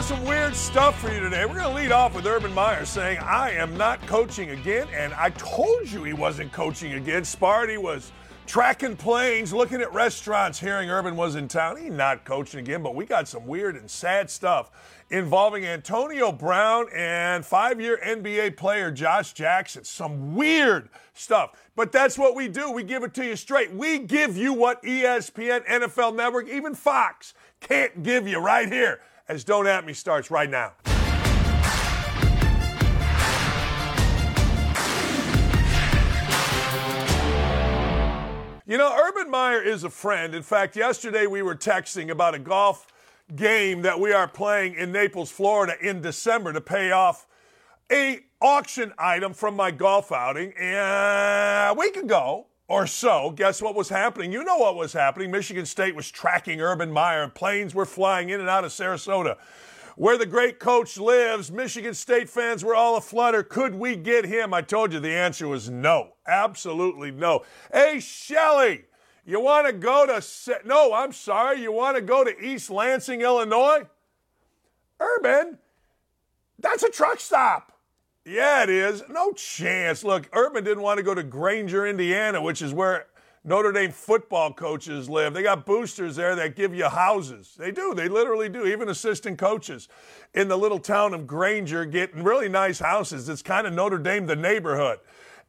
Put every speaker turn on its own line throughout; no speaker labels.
got some weird stuff for you today. We're going to lead off with Urban Meyer saying, I am not coaching again. And I told you he wasn't coaching again. Sparty was tracking planes, looking at restaurants, hearing Urban was in town. He's not coaching again, but we got some weird and sad stuff involving Antonio Brown and five year NBA player Josh Jackson. Some weird stuff. But that's what we do. We give it to you straight. We give you what ESPN, NFL Network, even Fox can't give you right here as Don't At Me starts right now. You know, Urban Meyer is a friend. In fact, yesterday we were texting about a golf game that we are playing in Naples, Florida in December to pay off a auction item from my golf outing. And a week ago or so, guess what was happening? You know what was happening. Michigan State was tracking Urban Meyer planes were flying in and out of Sarasota. Where the great coach lives, Michigan State fans were all aflutter. Could we get him? I told you the answer was no. Absolutely no. Hey, Shelly, you want to go to, no, I'm sorry, you want to go to East Lansing, Illinois? Urban, that's a truck stop. Yeah, it is. No chance. Look, Urban didn't want to go to Granger, Indiana, which is where Notre Dame football coaches live. They got boosters there that give you houses. They do. They literally do. Even assistant coaches in the little town of Granger get really nice houses. It's kind of Notre Dame, the neighborhood.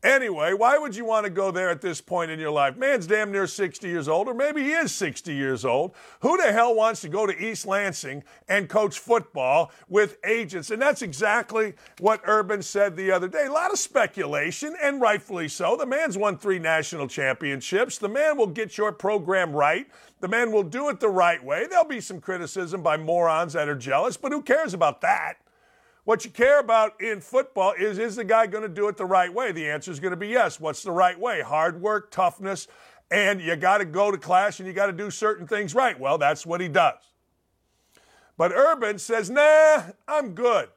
Anyway, why would you want to go there at this point in your life? Man's damn near 60 years old, or maybe he is 60 years old. Who the hell wants to go to East Lansing and coach football with agents? And that's exactly what Urban said the other day. A lot of speculation, and rightfully so. The man's won three national championships. The man will get your program right. The man will do it the right way. There'll be some criticism by morons that are jealous, but who cares about that? What you care about in football is is the guy going to do it the right way? The answer is going to be yes. What's the right way? Hard work, toughness, and you got to go to class and you got to do certain things right. Well, that's what he does. But Urban says, nah, I'm good.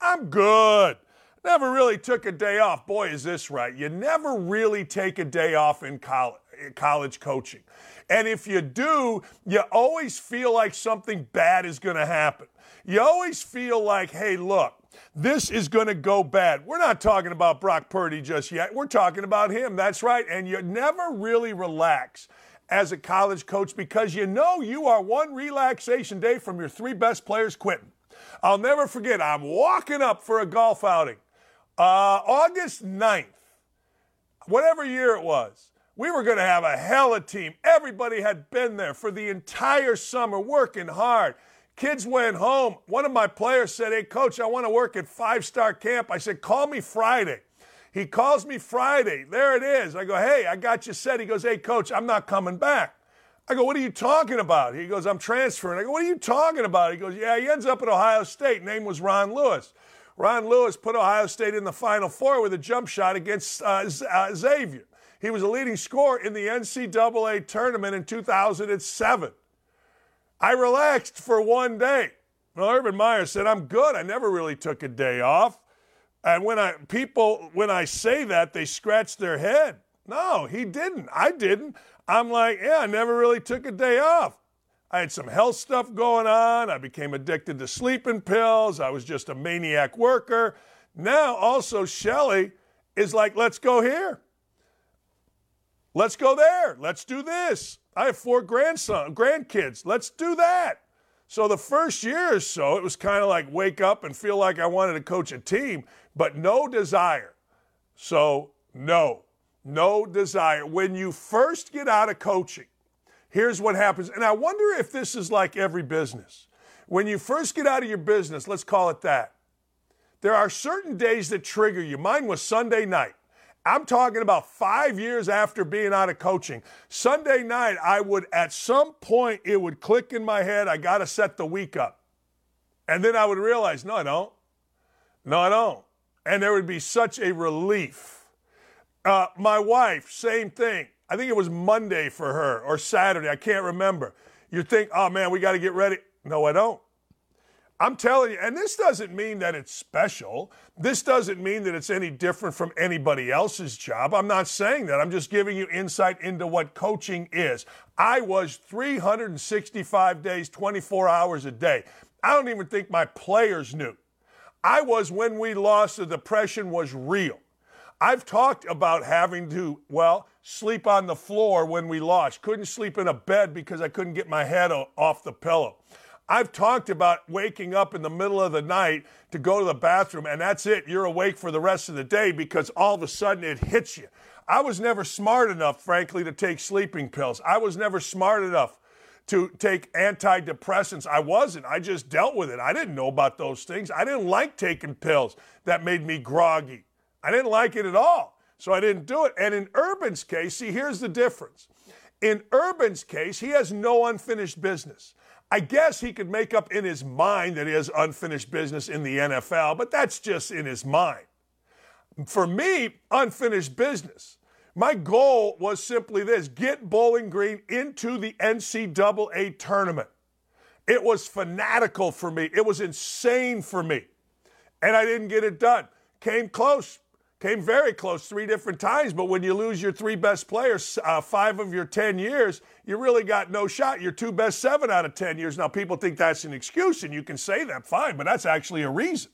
I'm good. Never really took a day off. Boy, is this right. You never really take a day off in college, college coaching. And if you do, you always feel like something bad is going to happen. You always feel like, hey, look, this is going to go bad. We're not talking about Brock Purdy just yet. We're talking about him. That's right. And you never really relax as a college coach because you know you are one relaxation day from your three best players quitting. I'll never forget, I'm walking up for a golf outing uh, August 9th, whatever year it was. We were going to have a hella team. Everybody had been there for the entire summer working hard. Kids went home. One of my players said, Hey, coach, I want to work at five star camp. I said, Call me Friday. He calls me Friday. There it is. I go, Hey, I got you set. He goes, Hey, coach, I'm not coming back. I go, What are you talking about? He goes, I'm transferring. I go, What are you talking about? He goes, Yeah, he ends up at Ohio State. Name was Ron Lewis. Ron Lewis put Ohio State in the Final Four with a jump shot against uh, uh, Xavier. He was a leading scorer in the NCAA tournament in 2007. I relaxed for one day. Well, Urban Meyer said, I'm good. I never really took a day off. And when I people when I say that, they scratch their head. No, he didn't. I didn't. I'm like, yeah, I never really took a day off. I had some health stuff going on. I became addicted to sleeping pills. I was just a maniac worker. Now, also, Shelly is like, let's go here. Let's go there. Let's do this. I have four grandson, grandkids. Let's do that. So the first year or so, it was kind of like wake up and feel like I wanted to coach a team, but no desire. So, no, no desire. When you first get out of coaching, here's what happens. And I wonder if this is like every business. When you first get out of your business, let's call it that, there are certain days that trigger you. Mine was Sunday night. I'm talking about five years after being out of coaching. Sunday night, I would, at some point, it would click in my head, I got to set the week up. And then I would realize, no, I don't. No, I don't. And there would be such a relief. Uh, my wife, same thing. I think it was Monday for her or Saturday. I can't remember. You think, oh man, we got to get ready. No, I don't. I'm telling you, and this doesn't mean that it's special. This doesn't mean that it's any different from anybody else's job. I'm not saying that. I'm just giving you insight into what coaching is. I was 365 days, 24 hours a day. I don't even think my players knew. I was when we lost, the depression was real. I've talked about having to, well, sleep on the floor when we lost. Couldn't sleep in a bed because I couldn't get my head off the pillow. I've talked about waking up in the middle of the night to go to the bathroom, and that's it. You're awake for the rest of the day because all of a sudden it hits you. I was never smart enough, frankly, to take sleeping pills. I was never smart enough to take antidepressants. I wasn't. I just dealt with it. I didn't know about those things. I didn't like taking pills that made me groggy. I didn't like it at all. So I didn't do it. And in Urban's case, see, here's the difference. In Urban's case, he has no unfinished business. I guess he could make up in his mind that he has unfinished business in the NFL, but that's just in his mind. For me, unfinished business. My goal was simply this get Bowling Green into the NCAA tournament. It was fanatical for me, it was insane for me. And I didn't get it done. Came close, came very close three different times, but when you lose your three best players, uh, five of your 10 years, you really got no shot. Your two best seven out of 10 years. Now, people think that's an excuse, and you can say that, fine, but that's actually a reason.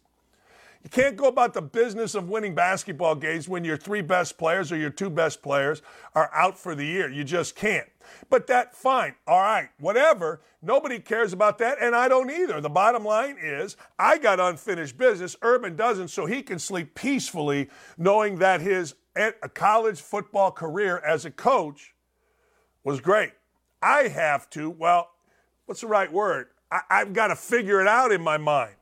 You can't go about the business of winning basketball games when your three best players or your two best players are out for the year. You just can't. But that, fine, all right, whatever. Nobody cares about that, and I don't either. The bottom line is, I got unfinished business. Urban doesn't, so he can sleep peacefully knowing that his eh, college football career as a coach was great. I have to, well, what's the right word? I, have got to figure it out in my mind.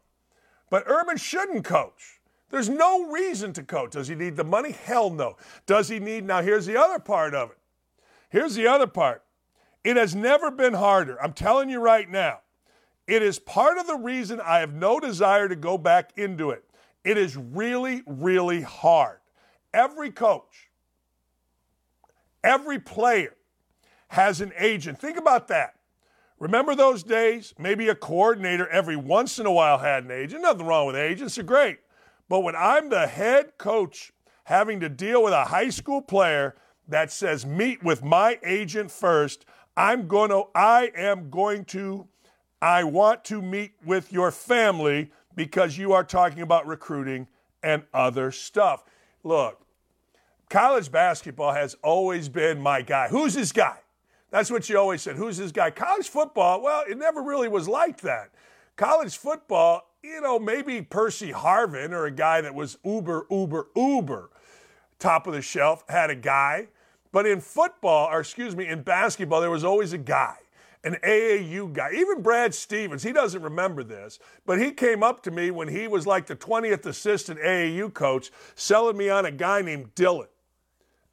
But Urban shouldn't coach. There's no reason to coach. Does he need the money? Hell no. Does he need, now here's the other part of it. Here's the other part. It has never been harder. I'm telling you right now. It is part of the reason I have no desire to go back into it. It is really, really hard. Every coach, every player has an agent. Think about that. Remember those days? Maybe a coordinator every once in a while had an agent. Nothing wrong with agents, they're great. But when I'm the head coach having to deal with a high school player that says meet with my agent first, I'm going to I am going to I want to meet with your family because you are talking about recruiting and other stuff. Look, college basketball has always been my guy. Who's this guy? That's what you always said. Who's this guy? College football, well, it never really was like that. College football, you know, maybe Percy Harvin or a guy that was uber, uber, uber top of the shelf had a guy. But in football, or excuse me, in basketball, there was always a guy, an AAU guy. Even Brad Stevens, he doesn't remember this, but he came up to me when he was like the 20th assistant AAU coach, selling me on a guy named Dylan.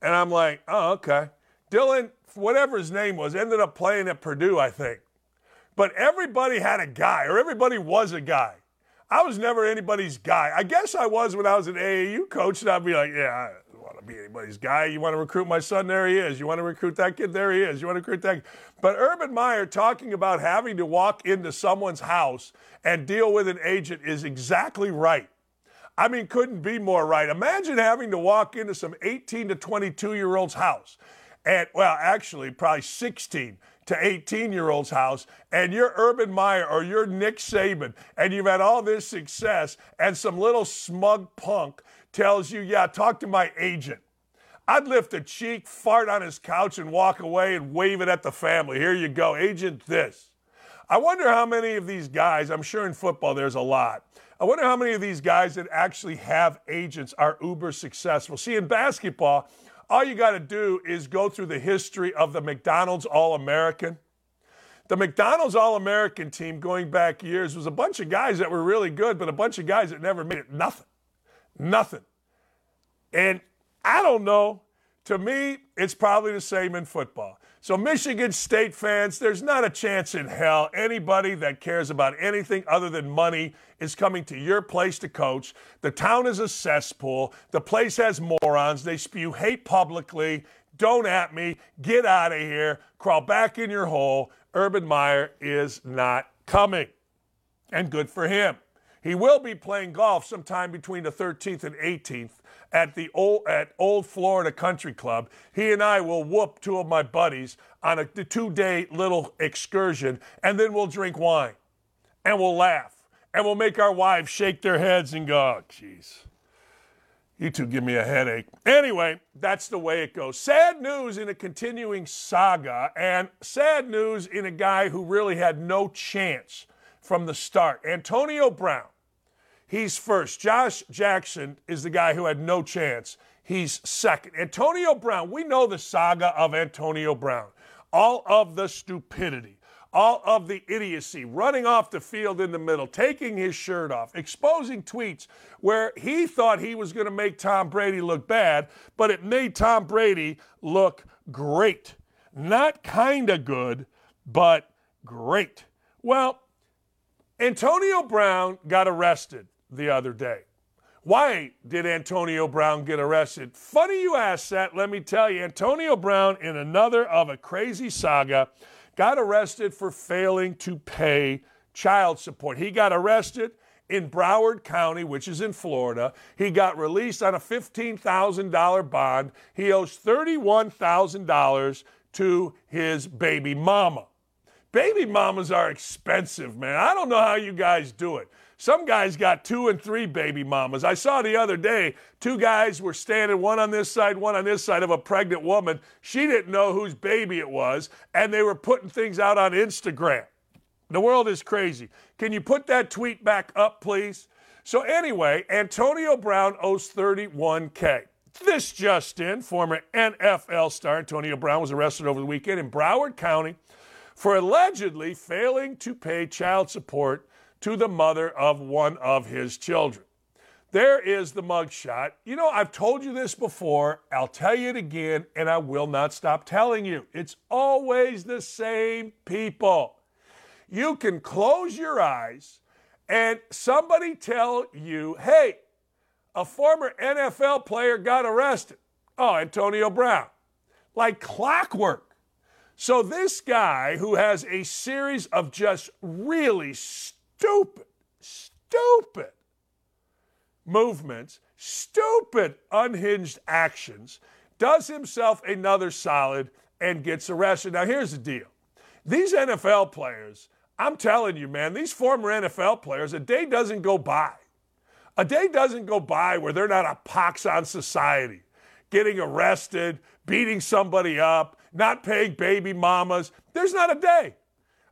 And I'm like, oh, okay. Dylan, whatever his name was, ended up playing at Purdue, I think. But everybody had a guy, or everybody was a guy. I was never anybody's guy. I guess I was when I was an AAU coach, and I'd be like, yeah, I don't want to be anybody's guy. You want to recruit my son? There he is. You want to recruit that kid? There he is. You want to recruit that? But Urban Meyer talking about having to walk into someone's house and deal with an agent is exactly right. I mean, couldn't be more right. Imagine having to walk into some 18 to 22 year old's house at, well, actually, probably 16 to 18 year old's house, and you're Urban Meyer or you're Nick Saban, and you've had all this success, and some little smug punk tells you, yeah, talk to my agent. I'd lift a cheek, fart on his couch, and walk away and wave it at the family. Here you go, agent this. I wonder how many of these guys, I'm sure in football there's a lot. I wonder how many of these guys that actually have agents are uber successful. See, in basketball, all you got to do is go through the history of the McDonald's All American. The McDonald's All American team going back years was a bunch of guys that were really good, but a bunch of guys that never made it nothing. Nothing. And I don't know. To me, it's probably the same in football. So, Michigan State fans, there's not a chance in hell anybody that cares about anything other than money is coming to your place to coach. The town is a cesspool. The place has morons. They spew hate publicly. Don't at me. Get out of here. Crawl back in your hole. Urban Meyer is not coming. And good for him. He will be playing golf sometime between the 13th and 18th at the old, at Old Florida Country Club. He and I will whoop two of my buddies on a two day little excursion, and then we'll drink wine. and we'll laugh and we'll make our wives shake their heads and go, oh, jeez. You two give me a headache. Anyway, that's the way it goes. Sad news in a continuing saga, and sad news in a guy who really had no chance from the start. Antonio Brown, he's first. Josh Jackson is the guy who had no chance. He's second. Antonio Brown, we know the saga of Antonio Brown, all of the stupidity all of the idiocy, running off the field in the middle, taking his shirt off, exposing tweets where he thought he was going to make Tom Brady look bad, but it made Tom Brady look great. Not kind of good, but great. Well, Antonio Brown got arrested the other day. Why did Antonio Brown get arrested? Funny you ask that. Let me tell you, Antonio Brown, in another of a crazy saga, got arrested for failing to pay child support. He got arrested in Broward County, which is in Florida. He got released on a $15,000 bond. He owes $31,000 to his baby mama. Baby mamas are expensive, man. I don't know how you guys do it. Some guys got two and three baby mamas. I saw the other day, two guys were standing, one on this side, one on this side of a pregnant woman. She didn't know whose baby it was, and they were putting things out on Instagram. The world is crazy. Can you put that tweet back up, please? So, anyway, Antonio Brown owes 31K. This just in, former NFL star Antonio Brown was arrested over the weekend in Broward County for allegedly failing to pay child support to the mother of one of his children. There is the mugshot. You know, I've told you this before. I'll tell you it again, and I will not stop telling you. It's always the same people. You can close your eyes and somebody tell you, hey, a former NFL player got arrested. Oh, Antonio Brown. Like clockwork. So, this guy who has a series of just really stupid, stupid stupid movements, stupid, unhinged actions, does himself another solid and gets arrested. Now, here's the deal these NFL players, I'm telling you, man, these former NFL players, a day doesn't go by. A day doesn't go by where they're not a pox on society, getting arrested, beating somebody up, not paying baby mamas. There's not a day.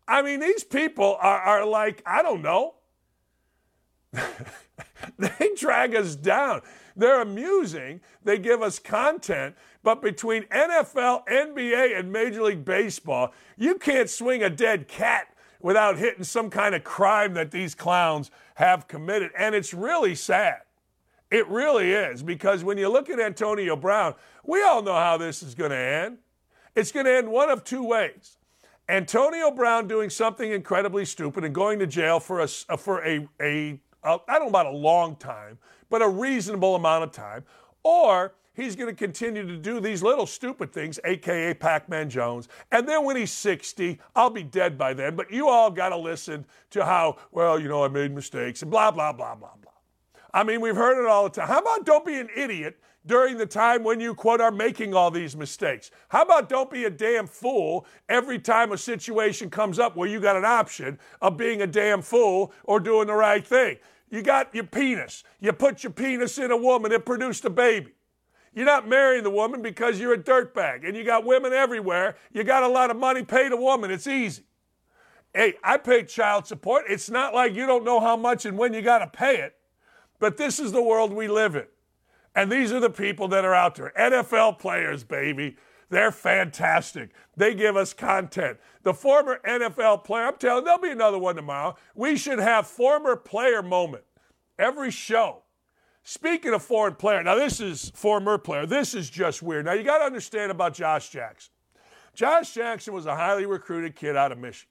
I mean, these people are, are like, I don't know. they drag us down. They're amusing. They give us content. But between NFL, NBA, and Major League Baseball, you can't swing a dead cat without hitting some kind of crime that these clowns have committed. And it's really sad. It really is. Because when you look at Antonio Brown, we all know how this is going to end. It's going to end one of two ways. Antonio Brown doing something incredibly stupid and going to jail for a, for a, a, a I don't know about a long time, but a reasonable amount of time, or he's going to continue to do these little stupid things, aka Pac Man Jones. And then when he's 60, I'll be dead by then. But you all got to listen to how, well, you know, I made mistakes and blah, blah, blah, blah, blah. I mean, we've heard it all the time. How about don't be an idiot during the time when you, quote, are making all these mistakes? How about don't be a damn fool every time a situation comes up where you got an option of being a damn fool or doing the right thing? You got your penis. You put your penis in a woman, it produced a baby. You're not marrying the woman because you're a dirtbag and you got women everywhere. You got a lot of money, pay the woman. It's easy. Hey, I pay child support. It's not like you don't know how much and when you got to pay it, but this is the world we live in. And these are the people that are out there NFL players, baby. They're fantastic. They give us content. The former NFL player, I'm telling you, there'll be another one tomorrow. We should have former player moment every show. Speaking of foreign player, now this is former player. This is just weird. Now you got to understand about Josh Jackson. Josh Jackson was a highly recruited kid out of Michigan.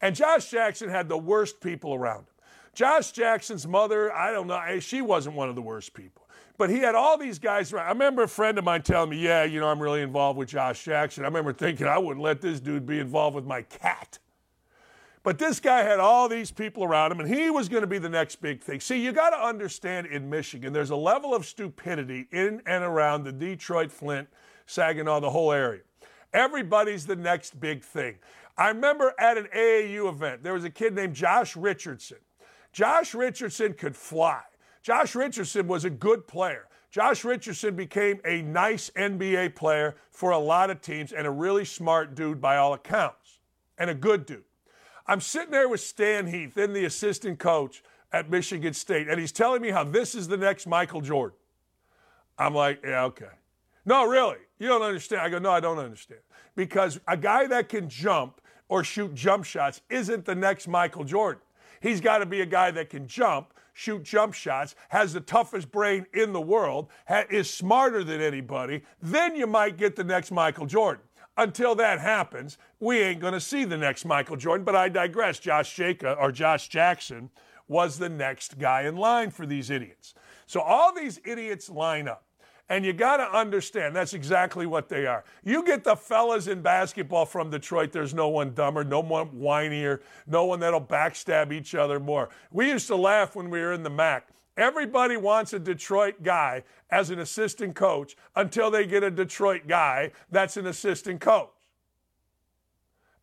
And Josh Jackson had the worst people around him. Josh Jackson's mother, I don't know, eh, she wasn't one of the worst people. But he had all these guys around. I remember a friend of mine telling me, yeah, you know, I'm really involved with Josh Jackson. I remember thinking I wouldn't let this dude be involved with my cat. But this guy had all these people around him, and he was going to be the next big thing. See, you got to understand in Michigan, there's a level of stupidity in and around the Detroit, Flint, Saginaw, the whole area. Everybody's the next big thing. I remember at an AAU event, there was a kid named Josh Richardson. Josh Richardson could fly. Josh Richardson was a good player. Josh Richardson became a nice NBA player for a lot of teams and a really smart dude by all accounts, and a good dude. I'm sitting there with Stan Heath, then the assistant coach at Michigan State, and he's telling me how this is the next Michael Jordan. I'm like, yeah, okay. No, really, you don't understand. I go, no, I don't understand. Because a guy that can jump or shoot jump shots isn't the next Michael Jordan. He's got to be a guy that can jump, shoot jump shots, has the toughest brain in the world, ha- is smarter than anybody, then you might get the next Michael Jordan. Until that happens, we ain't going to see the next Michael Jordan. But I digress. Josh Jacob or Josh Jackson was the next guy in line for these idiots. So all these idiots line up. And you got to understand that's exactly what they are. You get the fellas in basketball from Detroit, there's no one dumber, no one whinier, no one that'll backstab each other more. We used to laugh when we were in the MAC. Everybody wants a Detroit guy as an assistant coach until they get a Detroit guy that's an assistant coach.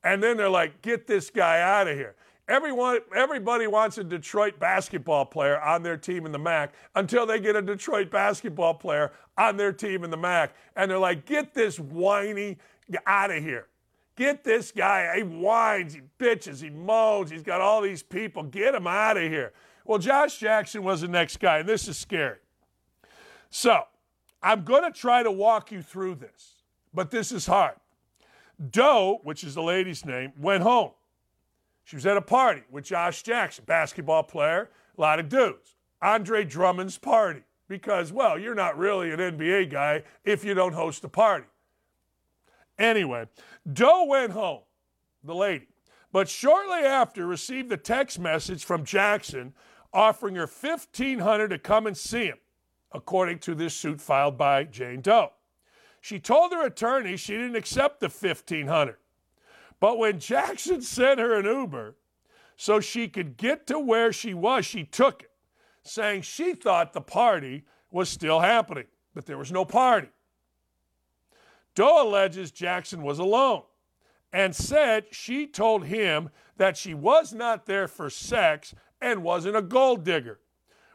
And then they're like, get this guy out of here. Everyone, everybody wants a Detroit basketball player on their team in the MAC until they get a Detroit basketball player on their team in the MAC. And they're like, get this whiny out of here. Get this guy. He whines, he bitches, he moans, he's got all these people. Get him out of here. Well, Josh Jackson was the next guy, and this is scary. So, I'm going to try to walk you through this, but this is hard. Doe, which is the lady's name, went home. She was at a party with Josh Jackson, basketball player, a lot of dudes. Andre Drummond's party, because, well, you're not really an NBA guy if you don't host a party. Anyway, Doe went home, the lady, but shortly after received a text message from Jackson offering her 1500 to come and see him, according to this suit filed by Jane Doe. She told her attorney she didn't accept the 1500 but when Jackson sent her an Uber so she could get to where she was, she took it, saying she thought the party was still happening, but there was no party. Doe alleges Jackson was alone and said she told him that she was not there for sex and wasn't a gold digger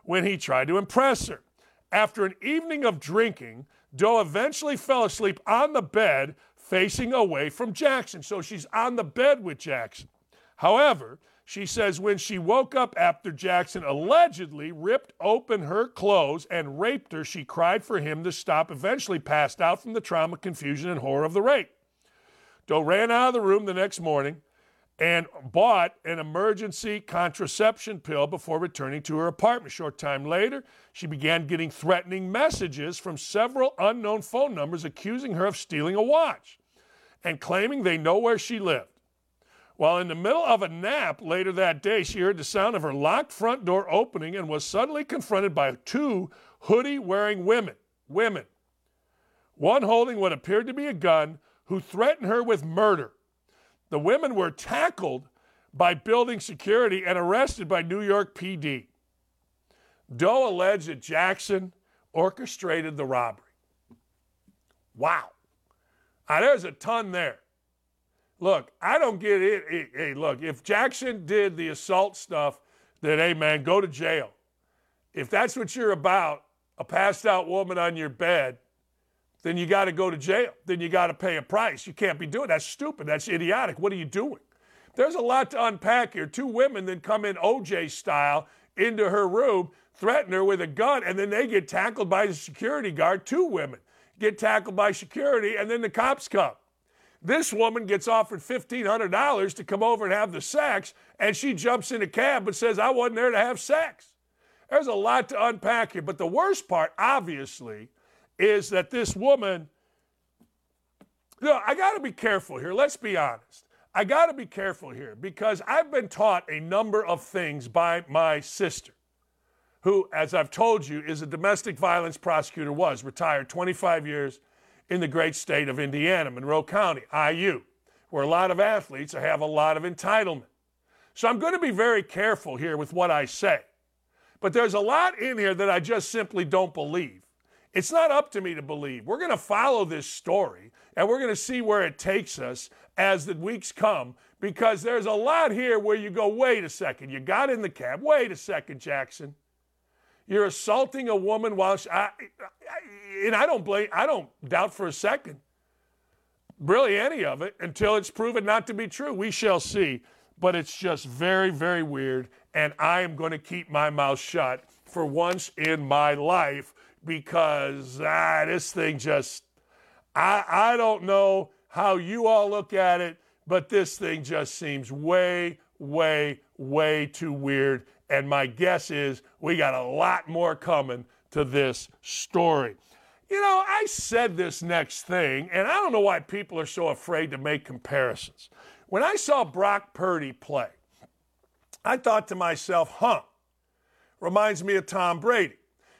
when he tried to impress her. After an evening of drinking, Doe eventually fell asleep on the bed facing away from Jackson. So she's on the bed with Jackson. However, she says when she woke up after Jackson allegedly ripped open her clothes and raped her, she cried for him to stop, eventually passed out from the trauma, confusion, and horror of the rape. Doe ran out of the room the next morning and bought an emergency contraception pill before returning to her apartment. Short time later, she began getting threatening messages from several unknown phone numbers accusing her of stealing a watch and claiming they know where she lived. While in the middle of a nap later that day, she heard the sound of her locked front door opening and was suddenly confronted by two hoodie wearing women. Women. One holding what appeared to be a gun, who threatened her with murder. The women were tackled by building security and arrested by New York PD. Doe alleged that Jackson orchestrated the robbery. Wow. Now, there's a ton there. Look, I don't get it. Hey, look, if Jackson did the assault stuff, then, hey, man, go to jail. If that's what you're about, a passed out woman on your bed, then you got to go to jail. Then you got to pay a price. You can't be doing that. That's stupid. That's idiotic. What are you doing? There's a lot to unpack here. Two women then come in OJ style into her room, threaten her with a gun, and then they get tackled by the security guard. Two women get tackled by security, and then the cops come. This woman gets offered $1,500 to come over and have the sex, and she jumps in a cab but says, I wasn't there to have sex. There's a lot to unpack here. But the worst part, obviously, is that this woman, you know, I got to be careful here. Let's be honest. I got to be careful here because I've been taught a number of things by my sister, who, as I've told you, is a domestic violence prosecutor, was retired 25 years in the great state of Indiana, Monroe County, IU, where a lot of athletes have a lot of entitlement. So I'm going to be very careful here with what I say. But there's a lot in here that I just simply don't believe. It's not up to me to believe. We're going to follow this story. And we're going to see where it takes us as the weeks come because there's a lot here where you go, wait a second, you got in the cab. Wait a second, Jackson. You're assaulting a woman while she, I, I, and I don't blame, I don't doubt for a second, really any of it, until it's proven not to be true. We shall see. But it's just very, very weird. And I am going to keep my mouth shut for once in my life because ah, this thing just, I, I don't know how you all look at it, but this thing just seems way, way, way too weird. And my guess is we got a lot more coming to this story. You know, I said this next thing, and I don't know why people are so afraid to make comparisons. When I saw Brock Purdy play, I thought to myself, huh, reminds me of Tom Brady.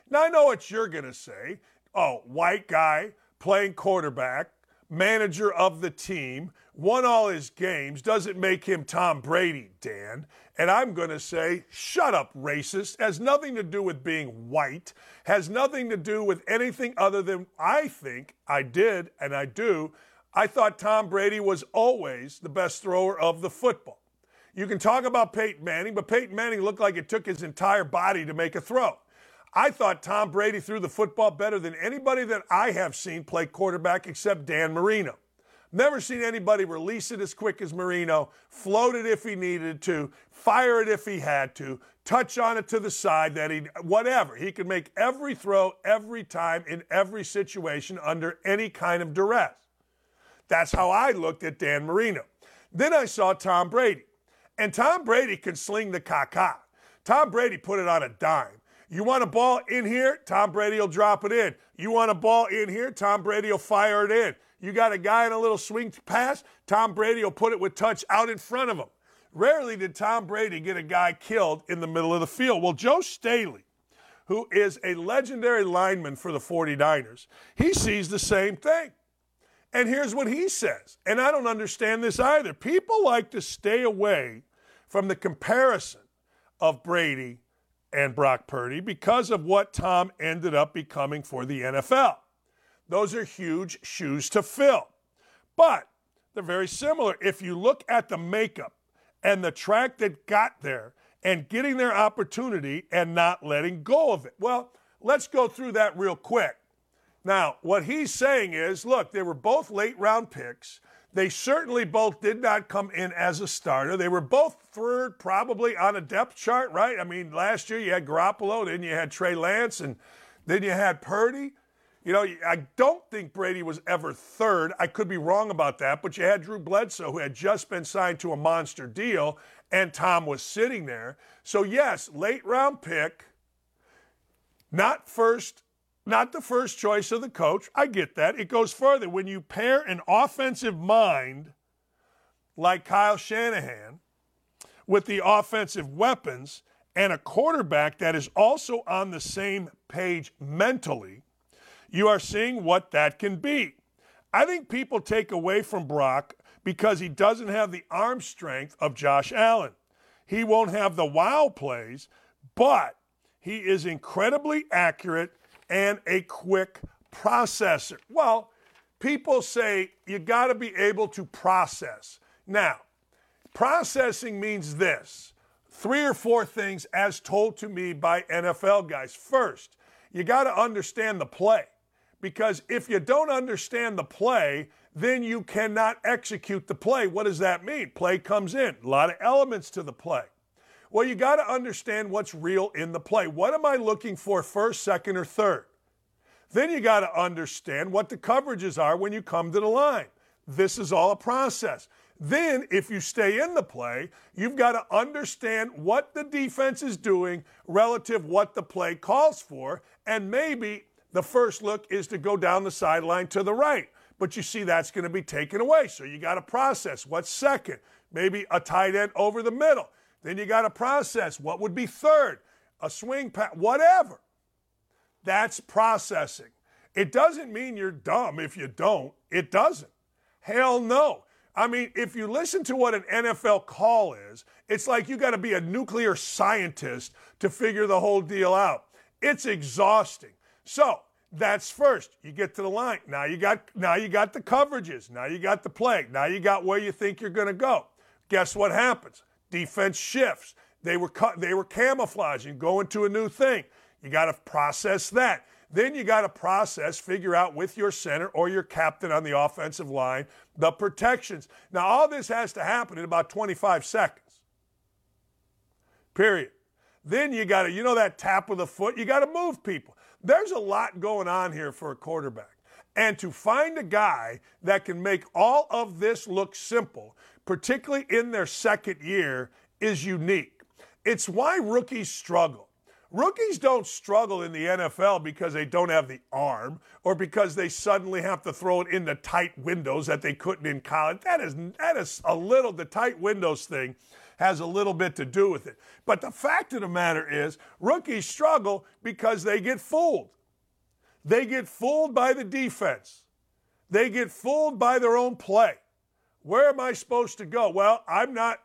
Now, I know what you're going to say. Oh, white guy playing quarterback, manager of the team, won all his games, doesn't make him Tom Brady, Dan. And I'm going to say, shut up, racist. Has nothing to do with being white, has nothing to do with anything other than I think I did and I do. I thought Tom Brady was always the best thrower of the football. You can talk about Peyton Manning, but Peyton Manning looked like it took his entire body to make a throw. I thought Tom Brady threw the football better than anybody that I have seen play quarterback except Dan Marino. Never seen anybody release it as quick as Marino, float it if he needed to, fire it if he had to, touch on it to the side that he, whatever. He could make every throw every time in every situation under any kind of duress. That's how I looked at Dan Marino. Then I saw Tom Brady. And Tom Brady can sling the caca. Tom Brady put it on a dime. You want a ball in here? Tom Brady will drop it in. You want a ball in here? Tom Brady will fire it in. You got a guy in a little swing pass? Tom Brady will put it with touch out in front of him. Rarely did Tom Brady get a guy killed in the middle of the field. Well, Joe Staley, who is a legendary lineman for the 49ers, he sees the same thing. And here's what he says, and I don't understand this either. People like to stay away from the comparison of Brady and Brock Purdy because of what Tom ended up becoming for the NFL. Those are huge shoes to fill. But they're very similar. If you look at the makeup and the track that got there and getting their opportunity and not letting go of it. Well, let's go through that real quick. Now, what he's saying is look, they were both late round picks. They certainly both did not come in as a starter. They were both third, probably on a depth chart, right? I mean, last year you had Garoppolo, then you had Trey Lance, and then you had Purdy. You know, I don't think Brady was ever third. I could be wrong about that, but you had Drew Bledsoe, who had just been signed to a monster deal, and Tom was sitting there. So, yes, late round pick, not first not the first choice of the coach. I get that. It goes further. When you pair an offensive mind like Kyle Shanahan with the offensive weapons and a quarterback that is also on the same page mentally, you are seeing what that can be. I think people take away from Brock because he doesn't have the arm strength of Josh Allen. He won't have the wow plays, but he is incredibly accurate and a quick processor. Well, people say you got to be able to process. Now, processing means this three or four things as told to me by NFL guys. First, you got to understand the play because if you don't understand the play, then you cannot execute the play. What does that mean? Play comes in, a lot of elements to the play. Well, you got to understand what's real in the play. What am I looking for first, second, or third? Then you got to understand what the coverages are when you come to the line. This is all a process. Then, if you stay in the play, you've got to understand what the defense is doing relative what the play calls for, and maybe the first look is to go down the sideline to the right. But you see that's going to be taken away. So you got to process what's second. Maybe a tight end over the middle. Then you got to process what would be third, a swing pass, whatever. That's processing. It doesn't mean you're dumb if you don't. It doesn't. Hell no. I mean, if you listen to what an NFL call is, it's like you got to be a nuclear scientist to figure the whole deal out. It's exhausting. So, That's first. You get to the line. Now you got now you got the coverages. Now you got the play. Now you got where you think you're going to go. Guess what happens? Defense shifts. They were cut, they were camouflaging, going to a new thing. You got to process that. Then you got to process, figure out with your center or your captain on the offensive line the protections. Now all this has to happen in about 25 seconds. Period. Then you got to, you know, that tap of the foot, you got to move people. There's a lot going on here for a quarterback. And to find a guy that can make all of this look simple, particularly in their second year, is unique. It's why rookies struggle. Rookies don't struggle in the NFL because they don't have the arm or because they suddenly have to throw it into tight windows that they couldn't in college. That is that is a little the tight windows thing has a little bit to do with it. But the fact of the matter is, rookies struggle because they get fooled. They get fooled by the defense. They get fooled by their own play. Where am I supposed to go? Well, I'm not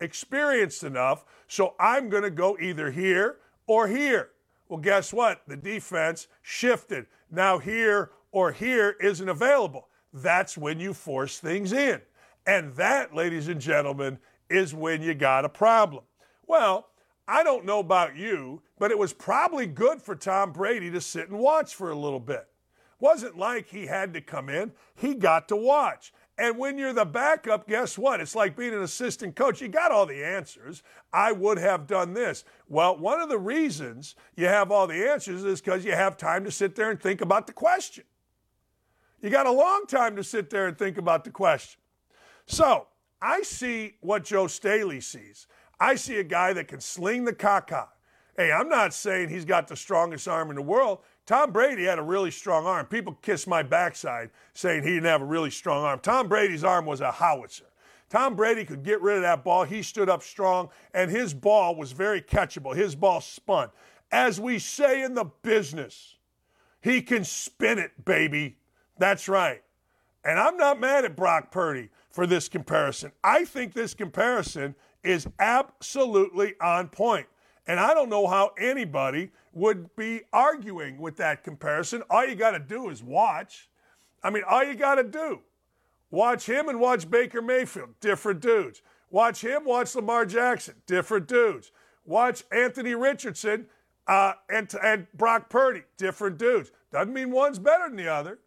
experienced enough, so I'm going to go either here or here. Well, guess what? The defense shifted. Now, here or here isn't available. That's when you force things in. And that, ladies and gentlemen, is when you got a problem. Well, I don't know about you, but it was probably good for Tom Brady to sit and watch for a little bit. Wasn't like he had to come in, he got to watch. And when you're the backup, guess what? It's like being an assistant coach. You got all the answers. I would have done this. Well, one of the reasons you have all the answers is because you have time to sit there and think about the question. You got a long time to sit there and think about the question. So, I see what Joe Staley sees. I see a guy that can sling the caca. Hey, I'm not saying he's got the strongest arm in the world. Tom Brady had a really strong arm. People kiss my backside saying he didn't have a really strong arm. Tom Brady's arm was a howitzer. Tom Brady could get rid of that ball. He stood up strong, and his ball was very catchable. His ball spun. As we say in the business, he can spin it, baby. That's right. And I'm not mad at Brock Purdy for this comparison. I think this comparison is absolutely on point. And I don't know how anybody would be arguing with that comparison. All you got to do is watch. I mean, all you got to do, watch him and watch Baker Mayfield, different dudes. Watch him, watch Lamar Jackson, different dudes. Watch Anthony Richardson uh, and, and Brock Purdy, different dudes. Doesn't mean one's better than the other.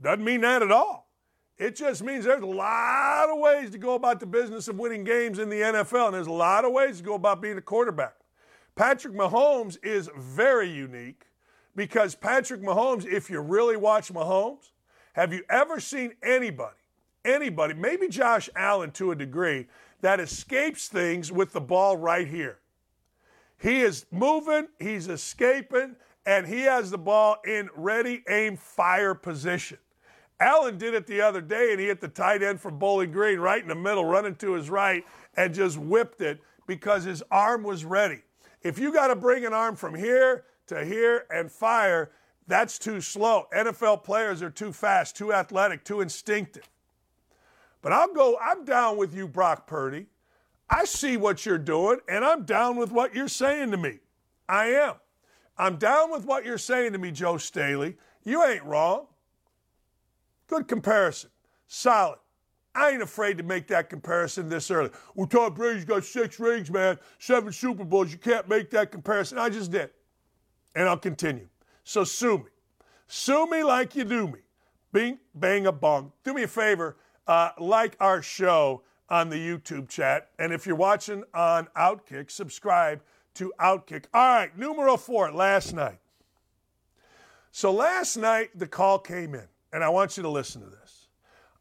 Doesn't mean that at all. It just means there's a lot of ways to go about the business of winning games in the NFL, and there's a lot of ways to go about being a quarterback. Patrick Mahomes is very unique because Patrick Mahomes, if you really watch Mahomes, have you ever seen anybody, anybody, maybe Josh Allen to a degree, that escapes things with the ball right here? He is moving, he's escaping, and he has the ball in ready, aim, fire position. Allen did it the other day, and he hit the tight end from Bowling Green right in the middle, running to his right, and just whipped it because his arm was ready. If you got to bring an arm from here to here and fire, that's too slow. NFL players are too fast, too athletic, too instinctive. But I'll go, I'm down with you, Brock Purdy. I see what you're doing, and I'm down with what you're saying to me. I am. I'm down with what you're saying to me, Joe Staley. You ain't wrong. Good comparison. Solid. I ain't afraid to make that comparison this early. Well, Tom Brady's got six rings, man, seven Super Bowls. You can't make that comparison. I just did. And I'll continue. So sue me. Sue me like you do me. Bing, bang, a bong. Do me a favor, uh, like our show on the YouTube chat. And if you're watching on Outkick, subscribe to Outkick. All right, numero four, last night. So last night, the call came in and I want you to listen to this.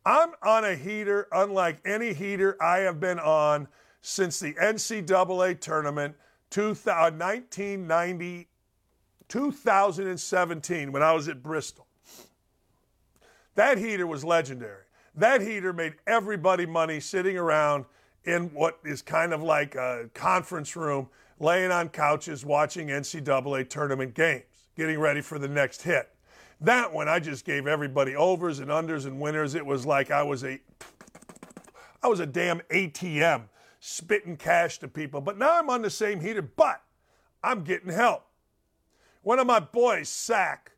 I'm on a heater unlike any heater I have been on since the NCAA tournament 1990, uh, 2017 when I was at Bristol. That heater was legendary. That heater made everybody money sitting around in what is kind of like a conference room, laying on couches watching NCAA tournament games, getting ready for the next hit. That one, I just gave everybody overs and unders and winners. It was like I was a, I was a damn ATM spitting cash to people. But now I'm on the same heater, but I'm getting help. One of my boys, Sack,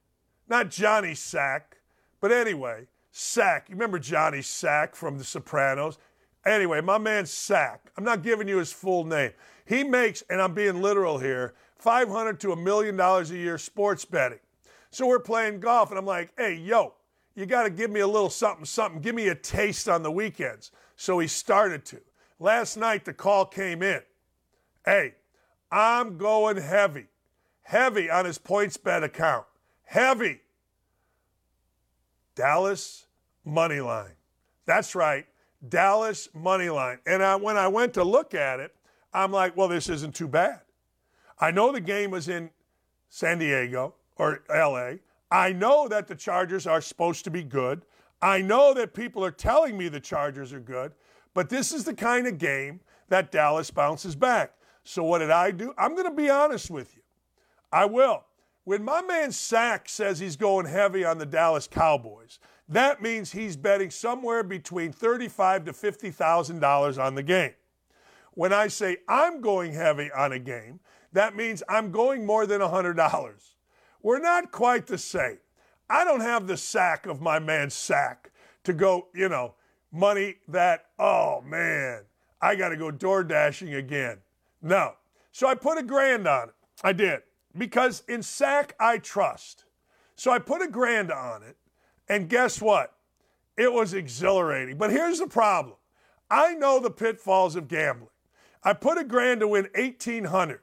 not Johnny Sack, but anyway, Sack. You remember Johnny Sack from The Sopranos? Anyway, my man Sack. I'm not giving you his full name. He makes, and I'm being literal here, 500 to a million dollars a year sports betting. So we're playing golf, and I'm like, hey, yo, you got to give me a little something, something. Give me a taste on the weekends. So he started to. Last night, the call came in. Hey, I'm going heavy, heavy on his PointsBet account. Heavy. Dallas money line. That's right, Dallas money line. And I, when I went to look at it, I'm like, well, this isn't too bad. I know the game was in San Diego or LA. I know that the Chargers are supposed to be good. I know that people are telling me the Chargers are good, but this is the kind of game that Dallas bounces back. So what did I do? I'm going to be honest with you. I will. When my man Sack says he's going heavy on the Dallas Cowboys, that means he's betting somewhere between thirty-five to fifty thousand dollars on the game. When I say I'm going heavy on a game, that means I'm going more than hundred dollars. We're not quite the same. I don't have the sack of my man Sack to go, you know, money that, oh man, I got to go door dashing again. No. So I put a grand on it. I did. Because in Sack, I trust. So I put a grand on it. And guess what? It was exhilarating. But here's the problem I know the pitfalls of gambling. I put a grand to win 1800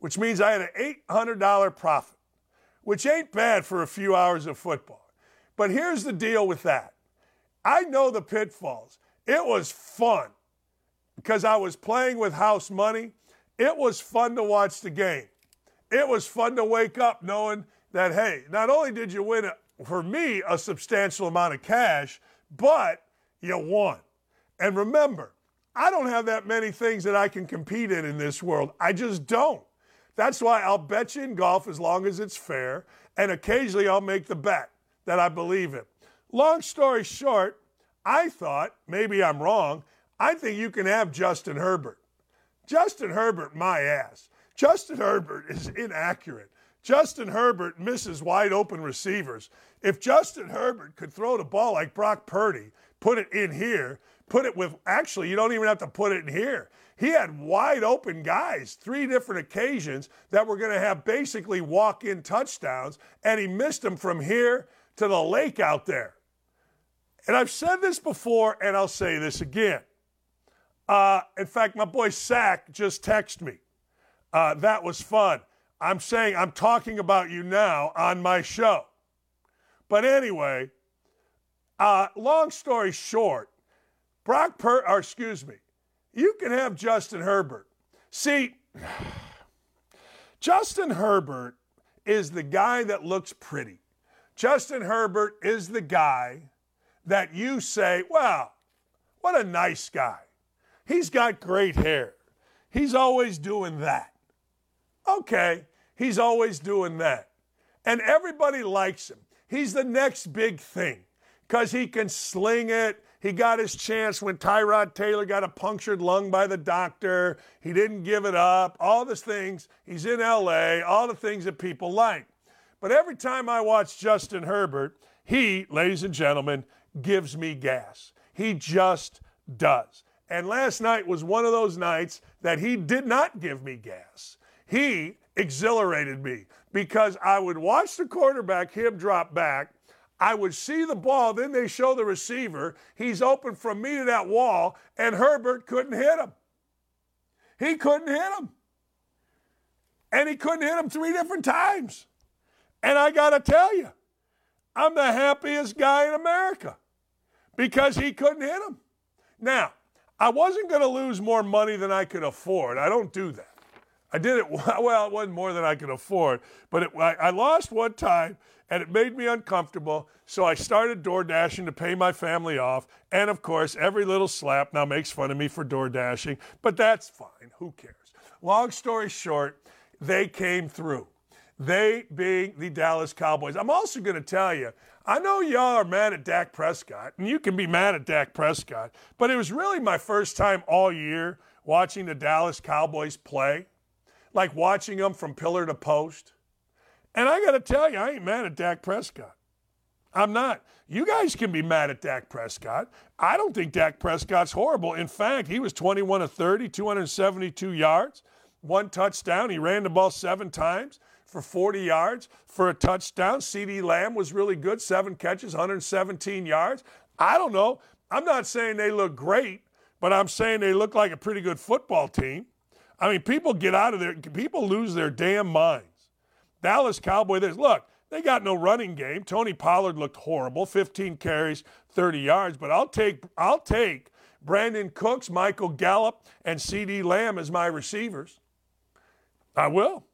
which means I had an $800 profit which ain't bad for a few hours of football. But here's the deal with that I know the pitfalls. It was fun because I was playing with house money. It was fun to watch the game. It was fun to wake up knowing that, hey, not only did you win, for me, a substantial amount of cash, but you won. And remember, I don't have that many things that I can compete in in this world. I just don't. That's why I'll bet you in golf as long as it's fair, and occasionally I'll make the bet that I believe in. Long story short, I thought, maybe I'm wrong, I think you can have Justin Herbert. Justin Herbert, my ass. Justin Herbert is inaccurate. Justin Herbert misses wide open receivers. If Justin Herbert could throw the ball like Brock Purdy, put it in here, put it with, actually, you don't even have to put it in here. He had wide open guys, three different occasions that were going to have basically walk in touchdowns, and he missed them from here to the lake out there. And I've said this before, and I'll say this again. Uh, in fact, my boy Sack just texted me. Uh, that was fun. I'm saying I'm talking about you now on my show. But anyway, uh, long story short, Brock Per, or excuse me, you can have Justin Herbert. See, Justin Herbert is the guy that looks pretty. Justin Herbert is the guy that you say, wow, what a nice guy. He's got great hair. He's always doing that. Okay, he's always doing that. And everybody likes him. He's the next big thing because he can sling it. He got his chance when Tyrod Taylor got a punctured lung by the doctor. He didn't give it up. All these things. He's in LA, all the things that people like. But every time I watch Justin Herbert, he, ladies and gentlemen, gives me gas. He just does. And last night was one of those nights that he did not give me gas. He exhilarated me because I would watch the quarterback, him drop back, I would see the ball, then they show the receiver. He's open from me to that wall, and Herbert couldn't hit him. He couldn't hit him. And he couldn't hit him three different times. And I got to tell you, I'm the happiest guy in America because he couldn't hit him. Now, I wasn't going to lose more money than I could afford. I don't do that. I did it, well, it wasn't more than I could afford, but it, I, I lost one time and it made me uncomfortable. So I started door dashing to pay my family off. And of course, every little slap now makes fun of me for door dashing, but that's fine. Who cares? Long story short, they came through. They being the Dallas Cowboys. I'm also going to tell you, I know y'all are mad at Dak Prescott, and you can be mad at Dak Prescott, but it was really my first time all year watching the Dallas Cowboys play, like watching them from pillar to post. And I got to tell you, I ain't mad at Dak Prescott. I'm not. You guys can be mad at Dak Prescott. I don't think Dak Prescott's horrible. In fact, he was 21 of 30, 272 yards, one touchdown. He ran the ball seven times for 40 yards for a touchdown. CeeDee Lamb was really good, seven catches, 117 yards. I don't know. I'm not saying they look great, but I'm saying they look like a pretty good football team. I mean, people get out of there, people lose their damn minds. Dallas Cowboy, this look, they got no running game. Tony Pollard looked horrible, 15 carries, 30 yards, but I'll take I'll take Brandin Cooks, Michael Gallup, and CeeDee Lamb as my receivers. I will.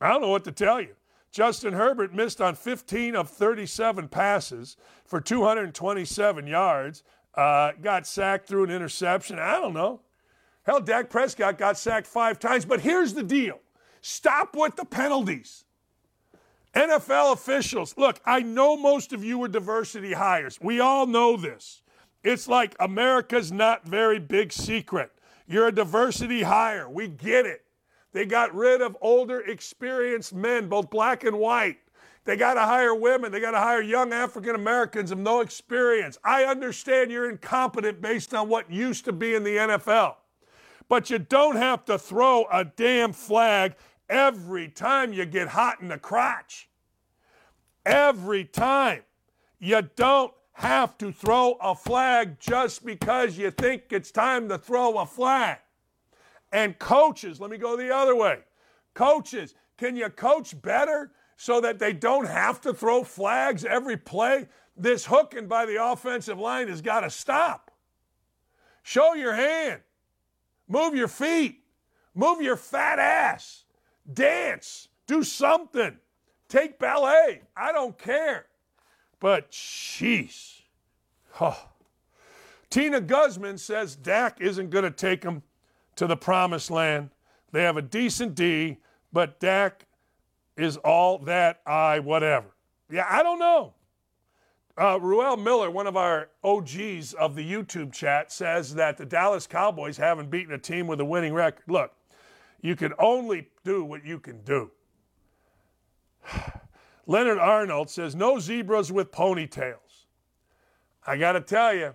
I don't know what to tell you. Justin Herbert missed on 15 of 37 passes for 227 yards. Uh, got sacked through an interception. I don't know. Hell, Dak Prescott got sacked five times. But here's the deal stop with the penalties. NFL officials, look, I know most of you are diversity hires. We all know this. It's like America's not very big secret. You're a diversity hire. We get it. They got rid of older, experienced men, both black and white. They got to hire women. They got to hire young African Americans of no experience. I understand you're incompetent based on what used to be in the NFL. But you don't have to throw a damn flag every time you get hot in the crotch. Every time. You don't have to throw a flag just because you think it's time to throw a flag. And coaches, let me go the other way. Coaches, can you coach better so that they don't have to throw flags every play? This hooking by the offensive line has got to stop. Show your hand. Move your feet. Move your fat ass dance, do something, take ballet. I don't care. But jeez. Oh. Tina Guzman says Dak isn't going to take them to the promised land. They have a decent D, but Dak is all that I whatever. Yeah, I don't know. Uh, Ruel Miller, one of our OGs of the YouTube chat, says that the Dallas Cowboys haven't beaten a team with a winning record. Look, you can only do what you can do. Leonard Arnold says, No zebras with ponytails. I got to tell you,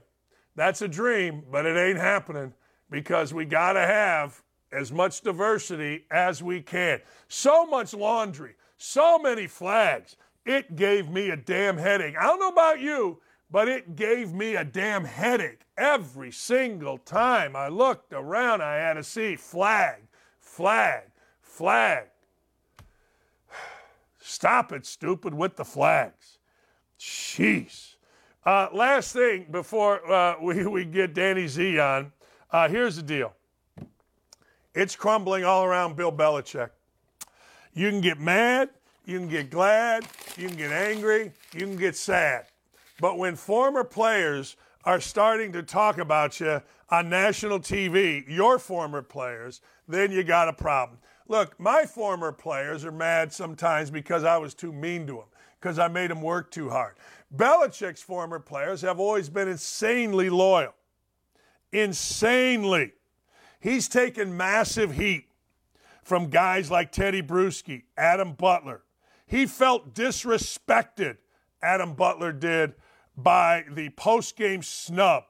that's a dream, but it ain't happening because we got to have as much diversity as we can. So much laundry, so many flags. It gave me a damn headache. I don't know about you, but it gave me a damn headache every single time I looked around. I had to see flag, flag, flag. Stop it, stupid, with the flags. Jeez. Uh, last thing before uh, we, we get Danny Z on, uh, here's the deal. It's crumbling all around Bill Belichick. You can get mad, you can get glad, you can get angry, you can get sad. But when former players are starting to talk about you on national TV, your former players, then you got a problem. Look, my former players are mad sometimes because I was too mean to them, because I made them work too hard. Belichick's former players have always been insanely loyal. Insanely. He's taken massive heat from guys like Tedy Bruschi, Adam Butler. He felt disrespected, Adam Butler did, by the post-game snub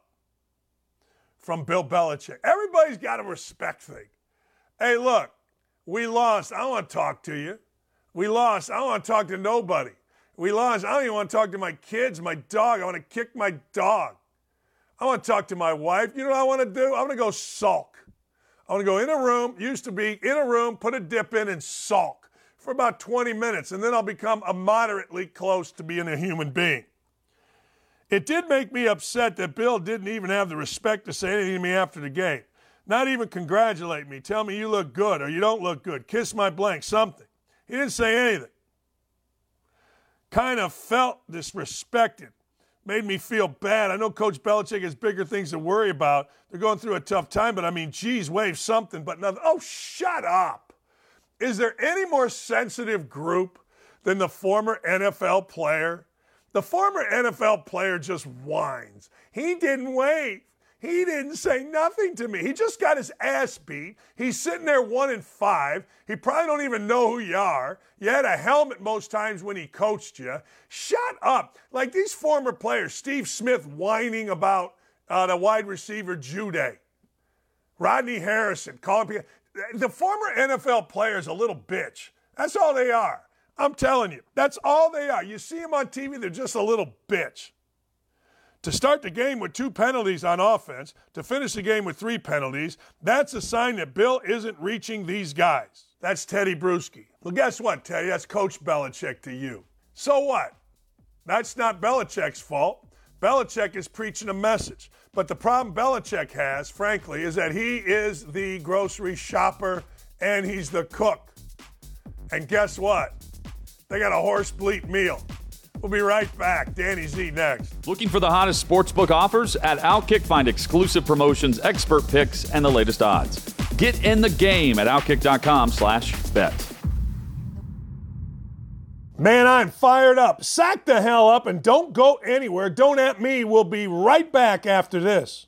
from Bill Belichick. Everybody's got a respect thing. Hey, look, we lost. I don't want to talk to you. We lost. I don't want to talk to nobody. We lost. I don't even want to talk to my kids, my dog. I want to kick my dog. I want to talk to my wife. You know what I want to do? I want to go sulk. I want to go in a room, used to be in a room, put a dip in, and sulk for about 20 minutes, and then I'll become a moderately close to being a human being. It did make me upset that Bill didn't even have the respect to say anything to me after the game. Not even congratulate me, tell me you look good or you don't look good, kiss my blank, something. He didn't say anything. Kind of felt disrespected. Made me feel bad. I know Coach Belichick has bigger things to worry about. They're going through a tough time, but I mean, geez, wave something, but nothing. Oh, shut up. Is there any more sensitive group than the former NFL player? The former NFL player just whines. He didn't wave. He didn't say nothing to me. He just got his ass beat. He's sitting there one and five. He probably don't even know who you are. You had a helmet most times when he coached you. Shut up. Like these former players, Steve Smith whining about uh, the wide receiver Jeudy, Rodney Harrison, calling people. The former NFL player is a little bitch. That's all they are. I'm telling you, that's all they are. You see them on TV, they're just a little bitch. To start the game with two penalties on offense, to finish the game with three penalties, that's a sign that Bill isn't reaching these guys. That's Tedy Bruschi. Well, guess what, Tedy? That's Coach Belichick to you. So what? That's not Belichick's fault. Belichick is preaching a message. But the problem Belichick has, frankly, is that he is the grocery shopper and he's the cook. And guess what? They got a horse bleep meal. We'll be right back. Danny Z next.
Looking for the hottest sportsbook offers? At Outkick, find exclusive promotions, expert picks, and the latest odds. Get in the game at outkick.com slash bet.
Man, I'm fired up. Sack the hell up and don't go anywhere. Don't at me. We'll be right back after this.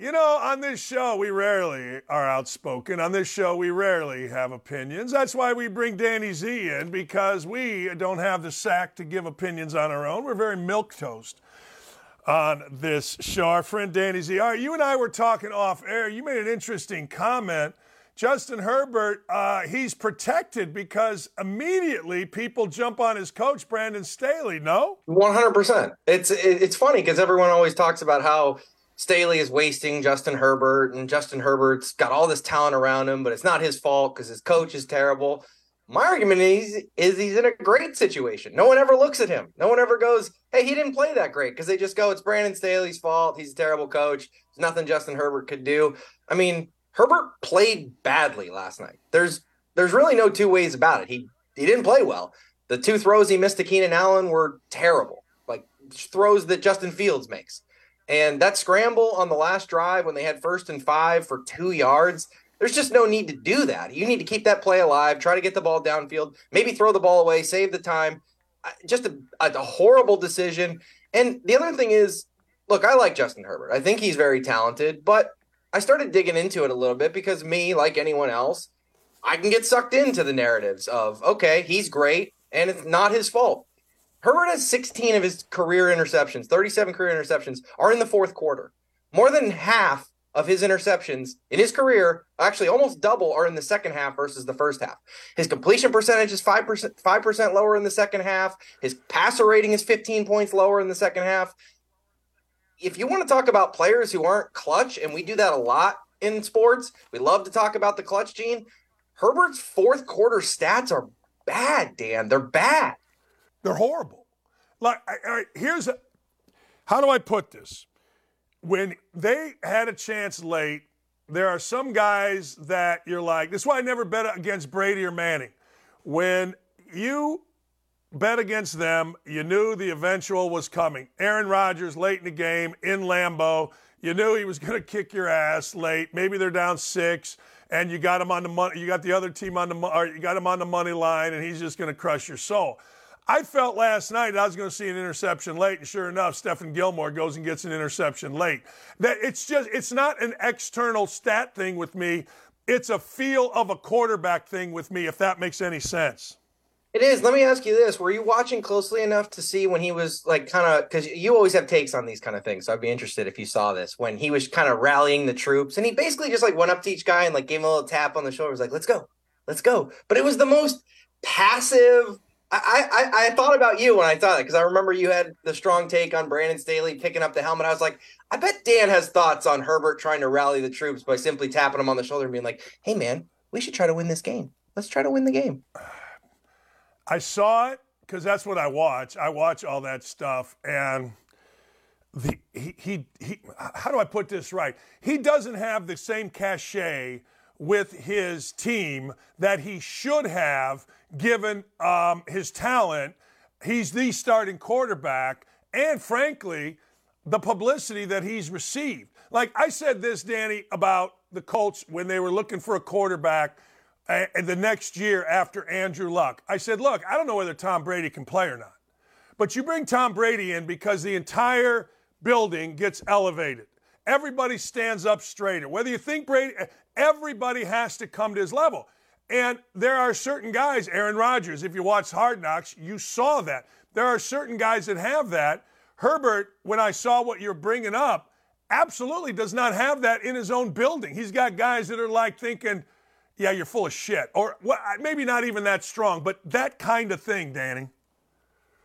You know, on this show, we rarely are outspoken. On this show, we rarely have opinions. That's why we bring Danny Z in, because we don't have the sack to give opinions on our own. We're very milk toast on this show. Our friend Danny Z. All right, you and I were talking off air. You made an interesting comment. Justin Herbert, uh, he's protected because immediately people jump on his coach, Brandon Staley. No,
one hundred percent. It's it's funny because everyone always talks about how Staley is wasting Justin Herbert, and Justin Herbert's got all this talent around him, but it's not his fault because his coach is terrible. My argument is, is he's in a great situation. No one ever looks at him. No one ever goes, hey, he didn't play that great because they just go, it's Brandon Staley's fault. He's a terrible coach. There's nothing Justin Herbert could do. I mean, Herbert played badly last night. There's there's really no two ways about it. He he didn't play well. The two throws he missed to Keenan Allen were terrible, like throws that Justin Fields makes. And that scramble on the last drive when they had first and five for two yards, there's just no need to do that. You need to keep that play alive, try to get the ball downfield, maybe throw the ball away, save the time. Just a, a horrible decision. And the other thing is, look, I like Justin Herbert. I think he's very talented, but I started digging into it a little bit because me, like anyone else, I can get sucked into the narratives of, okay, he's great and it's not his fault. Herbert has 16 of his career interceptions, 37 career interceptions, are in the fourth quarter. More than half of his interceptions in his career, actually almost double, are in the second half versus the first half. His completion percentage is 5%, 5% lower in the second half. His passer rating is 15 points lower in the second half. If you want to talk about players who aren't clutch, and we do that a lot in sports, we love to talk about the clutch gene. Herbert's fourth quarter stats are bad, Dan. They're bad.
They're horrible. Like, here's a, how do I put this? When they had a chance late, there are some guys that you're like, this is why I never bet against Brady or Manning. When you bet against them, you knew the eventual was coming. Aaron Rodgers late in the game in Lambeau, you knew he was going to kick your ass late. Maybe they're down six, and you got him on the money. You got the other team on the, you got him on the money line, and he's just going to crush your soul. I felt last night I was going to see an interception late, and sure enough, Stephon Gilmore goes and gets an interception late. That it's just it's not an external stat thing with me. It's a feel of a quarterback thing with me, if that makes any sense.
It is. Let me ask you this: Were you watching closely enough to see when he was like kind of because you always have takes on these kind of things? So I'd be interested if you saw this when he was kind of rallying the troops, and he basically just like went up to each guy and like gave him a little tap on the shoulder, was like, "Let's go, let's go." But it was the most passive I, I, I thought about you when I thought that because I remember you had the strong take on Brandon Staley picking up the helmet. I was like, I bet Dan has thoughts on Herbert trying to rally the troops by simply tapping him on the shoulder and being like, "Hey, man, we should try to win this game. Let's try to win the game."
I saw it because that's what I watch. I watch all that stuff, and the he, he he. How do I put this right? He doesn't have the same cachet with his team that he should have given um, his talent. He's the starting quarterback, and frankly, the publicity that he's received. Like I said this, Danny, about the Colts when they were looking for a quarterback uh, the next year after Andrew Luck. I said, look, I don't know whether Tom Brady can play or not, but you bring Tom Brady in because the entire building gets elevated. Everybody stands up straighter. Whether you think Brady, everybody has to come to his level. And there are certain guys, Aaron Rodgers, if you watch Hard Knocks, you saw that. There are certain guys that have that. Herbert, when I saw what you're bringing up, absolutely does not have that in his own building. He's got guys that are like thinking, yeah, you're full of shit. Or well, maybe not even that strong, but that kind of thing, Danny.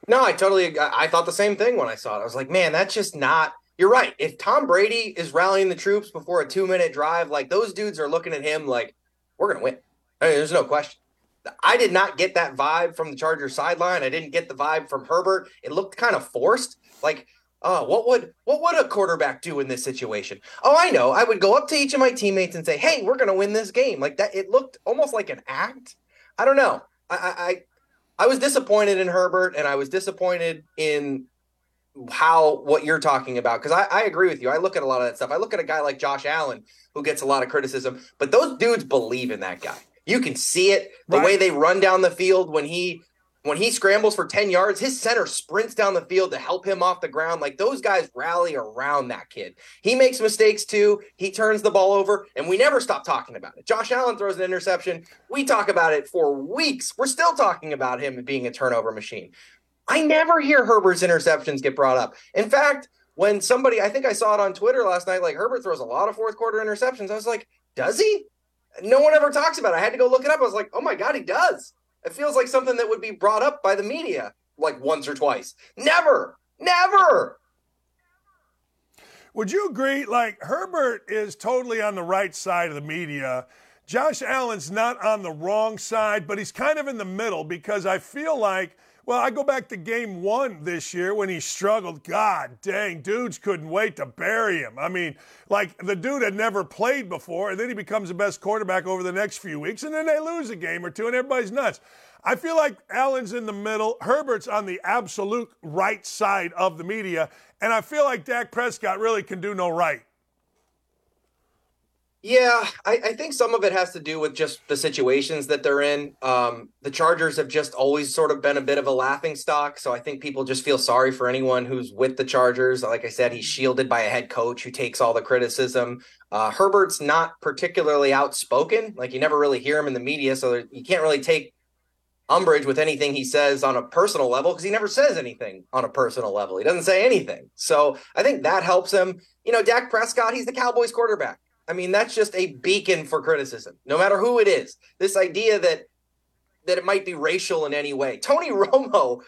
No, I totally, I thought the same thing when I saw it. I was like, man, that's just not you're right. If Tom Brady is rallying the troops before a two minute drive, like those dudes are looking at him like, we're going to win. Mean, there's no question. I did not get that vibe from the Chargers sideline. I didn't get the vibe from Herbert. It looked kind of forced. Like, oh, what would what would a quarterback do in this situation? Oh, I know. I would go up to each of my teammates and say, "Hey, we're going to win this game." Like that. It looked almost like an act. I don't know. I, I I was disappointed in Herbert, and I was disappointed in how what you're talking about because I, I agree with you. I look at a lot of that stuff. I look at a guy like Josh Allen who gets a lot of criticism, but those dudes believe in that guy. You can see it the right. way they run down the field when he when he scrambles for 10 yards, his center sprints down the field to help him off the ground. Like those guys rally around that kid. He makes mistakes too. He turns the ball over, and we never stop talking about it. Josh Allen throws an interception. We talk about it for weeks. We're still talking about him being a turnover machine. I never hear Herbert's interceptions get brought up. In fact, when somebody, I think I saw it on Twitter last night, like Herbert throws a lot of fourth quarter interceptions. I was like, does he? No one ever talks about it. I had to go look it up. I was like, oh my God, he does. It feels like something that would be brought up by the media like once or twice. Never, never.
Would you agree? Like, Herbert is totally on the right side of the media. Josh Allen's not on the wrong side, but he's kind of in the middle because I feel like well, I go back to game one this year when he struggled. God dang, dudes couldn't wait to bury him. I mean, like the dude had never played before, and then he becomes the best quarterback over the next few weeks, and then they lose a game or two, and everybody's nuts. I feel like Allen's in the middle, Herbert's on the absolute right side of the media, and I feel like Dak Prescott really can do no right.
Yeah, I, I, think some of it has to do with just the situations that they're in. Um, the Chargers have just always sort of been a bit of a laughing stock. So I think people just feel sorry for anyone who's with the Chargers. Like I said, he's shielded by a head coach who takes all the criticism. Uh, Herbert's not particularly outspoken. Like you never really hear him in the media. So you can't really take umbrage with anything he says on a personal level because he never says anything on a personal level. He doesn't say anything. So I think that helps him. You know, Dak Prescott, he's the Cowboys quarterback I mean, that's just a beacon for criticism, no matter who it is. This idea that that it might be racial in any way. Tony Romo,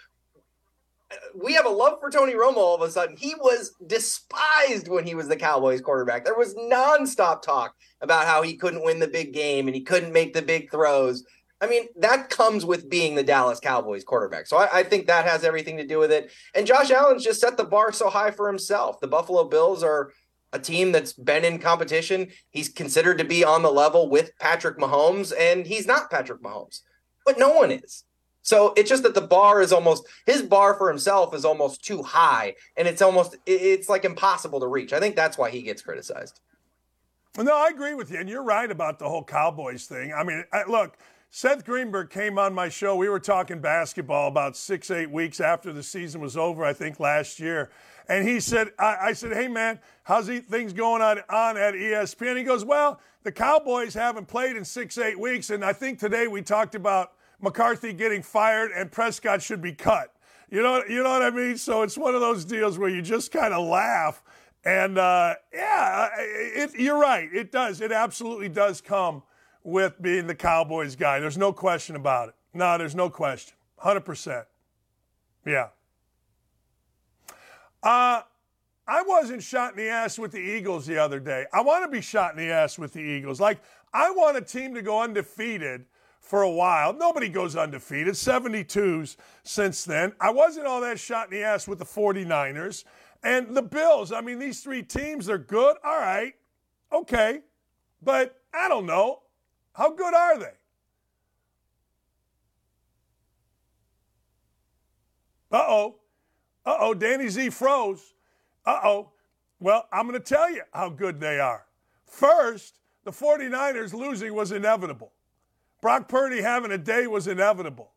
we have a love for Tony Romo all of a sudden. He was despised when he was the Cowboys quarterback. There was nonstop talk about how he couldn't win the big game and he couldn't make the big throws. I mean, that comes with being the Dallas Cowboys quarterback. So I, I, think that has everything to do with it. And Josh Allen's just set the bar so high for himself. The Buffalo Bills are a team that's been in competition. He's considered to be on the level with Patrick Mahomes, and he's not Patrick Mahomes, but no one is. So it's just that the bar is almost his bar for himself is almost too high, and it's almost it's like impossible to reach. I think that's why he gets criticized.
No, I agree with you, and you're right about the whole Cowboys thing. I mean, I, look, Seth Greenberg came on my show. We were talking basketball about six, eight weeks after the season was over, I think last year. And he said, I, I said, hey, man, how's he, things going on, on at ESPN? He goes, well, the Cowboys haven't played in six, eight weeks. And I think today we talked about McCarthy getting fired and Prescott should be cut. You know, you know what I mean? So it's one of those deals where you just kind of laugh. And uh, yeah, it, you're right. It does. It absolutely does come with being the Cowboys guy. There's no question about it. No, there's no question. 100%. Yeah. Uh, I wasn't shot in the ass with the Eagles the other day. I want to be shot in the ass with the Eagles. Like, I want a team to go undefeated for a while. Nobody goes undefeated, 72s since then. I wasn't all that shot in the ass with the 49ers. And the Bills, I mean, these three teams, they're good. All right. Okay. But I don't know. How good are they? Uh oh. Uh oh. Danny Z froze. Uh oh. Well, I'm going to tell you how good they are. First, the 49ers losing was inevitable. Brock Purdy having a day was inevitable.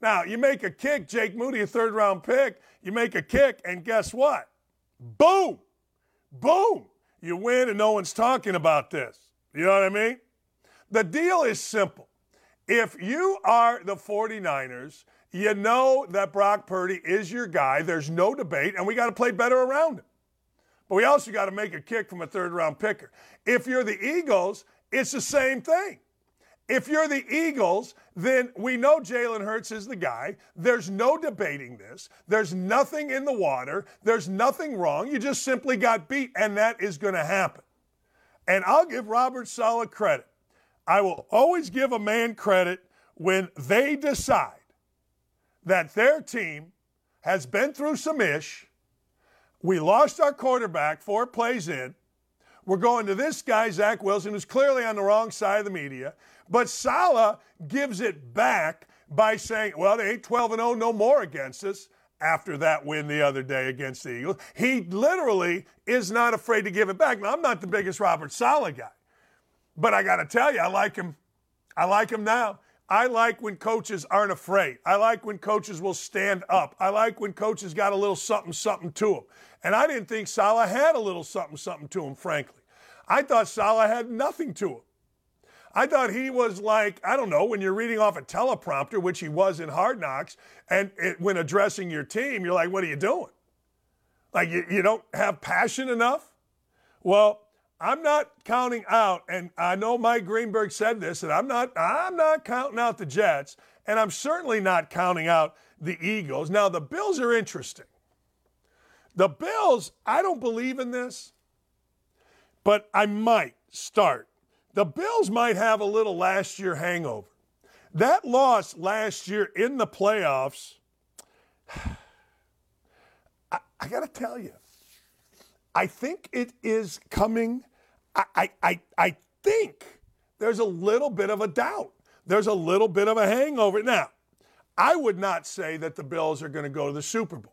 Now, you make a kick, Jake Moody, a third round pick, you make a kick, and guess what? Boom! Boom! You win, and no one's talking about this. You know what I mean? The deal is simple. If you are the 49ers, you know that Brock Purdy is your guy. There's no debate, and we got to play better around him. But we also got to make a kick from a third round picker. If you're the Eagles, it's the same thing. If you're the Eagles, then we know Jalen Hurts is the guy. There's no debating this. There's nothing in the water. There's nothing wrong. You just simply got beat, and that is going to happen. And I'll give Robert Saleh credit. I will always give a man credit when they decide that their team has been through some ish. We lost our quarterback four plays in. We're going to this guy, Zach Wilson, who's clearly on the wrong side of the media. But Saleh gives it back by saying, well, they ain't 12 and 0 no more against us after that win the other day against the Eagles. He literally is not afraid to give it back. Now, I'm not the biggest Robert Saleh guy, but I got to tell you, I like him. I like him now. I like when coaches aren't afraid. I like when coaches will stand up. I like when coaches got a little something, something to them. And I didn't think Saleh had a little something, something to him, frankly. I thought Saleh had nothing to him. I thought he was like, I don't know, when you're reading off a teleprompter, which he was in Hard Knocks, and it, when addressing your team, you're like, what are you doing? Like, you, you don't have passion enough? Well, I'm not counting out, and I know Mike Greenberg said this, and I'm not, I'm not counting out the Jets, and I'm certainly not counting out the Eagles. Now, the Bills are interesting. The Bills, I don't believe in this, but I might start. The Bills might have a little last year hangover. That loss last year in the playoffs, I, I got to tell you, I think it is coming. I, I, I, think there's a little bit of a doubt. There's a little bit of a hangover. Now, I would not say that the Bills are going to go to the Super Bowl.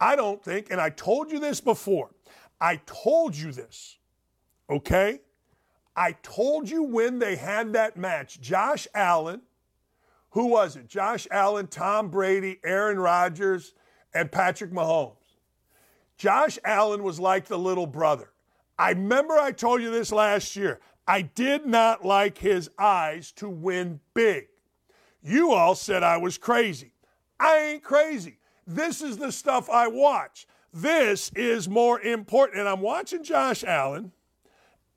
I don't think, and I told you this before, I told you this, okay? I told you when they had that match, Josh Allen, who was it? Josh Allen, Tom Brady, Aaron Rodgers, and Patrick Mahomes. Josh Allen was like the little brother. I remember I told you this last year. I did not like his eyes to win big. You all said I was crazy. I ain't crazy. This is the stuff I watch. This is more important. And I'm watching Josh Allen,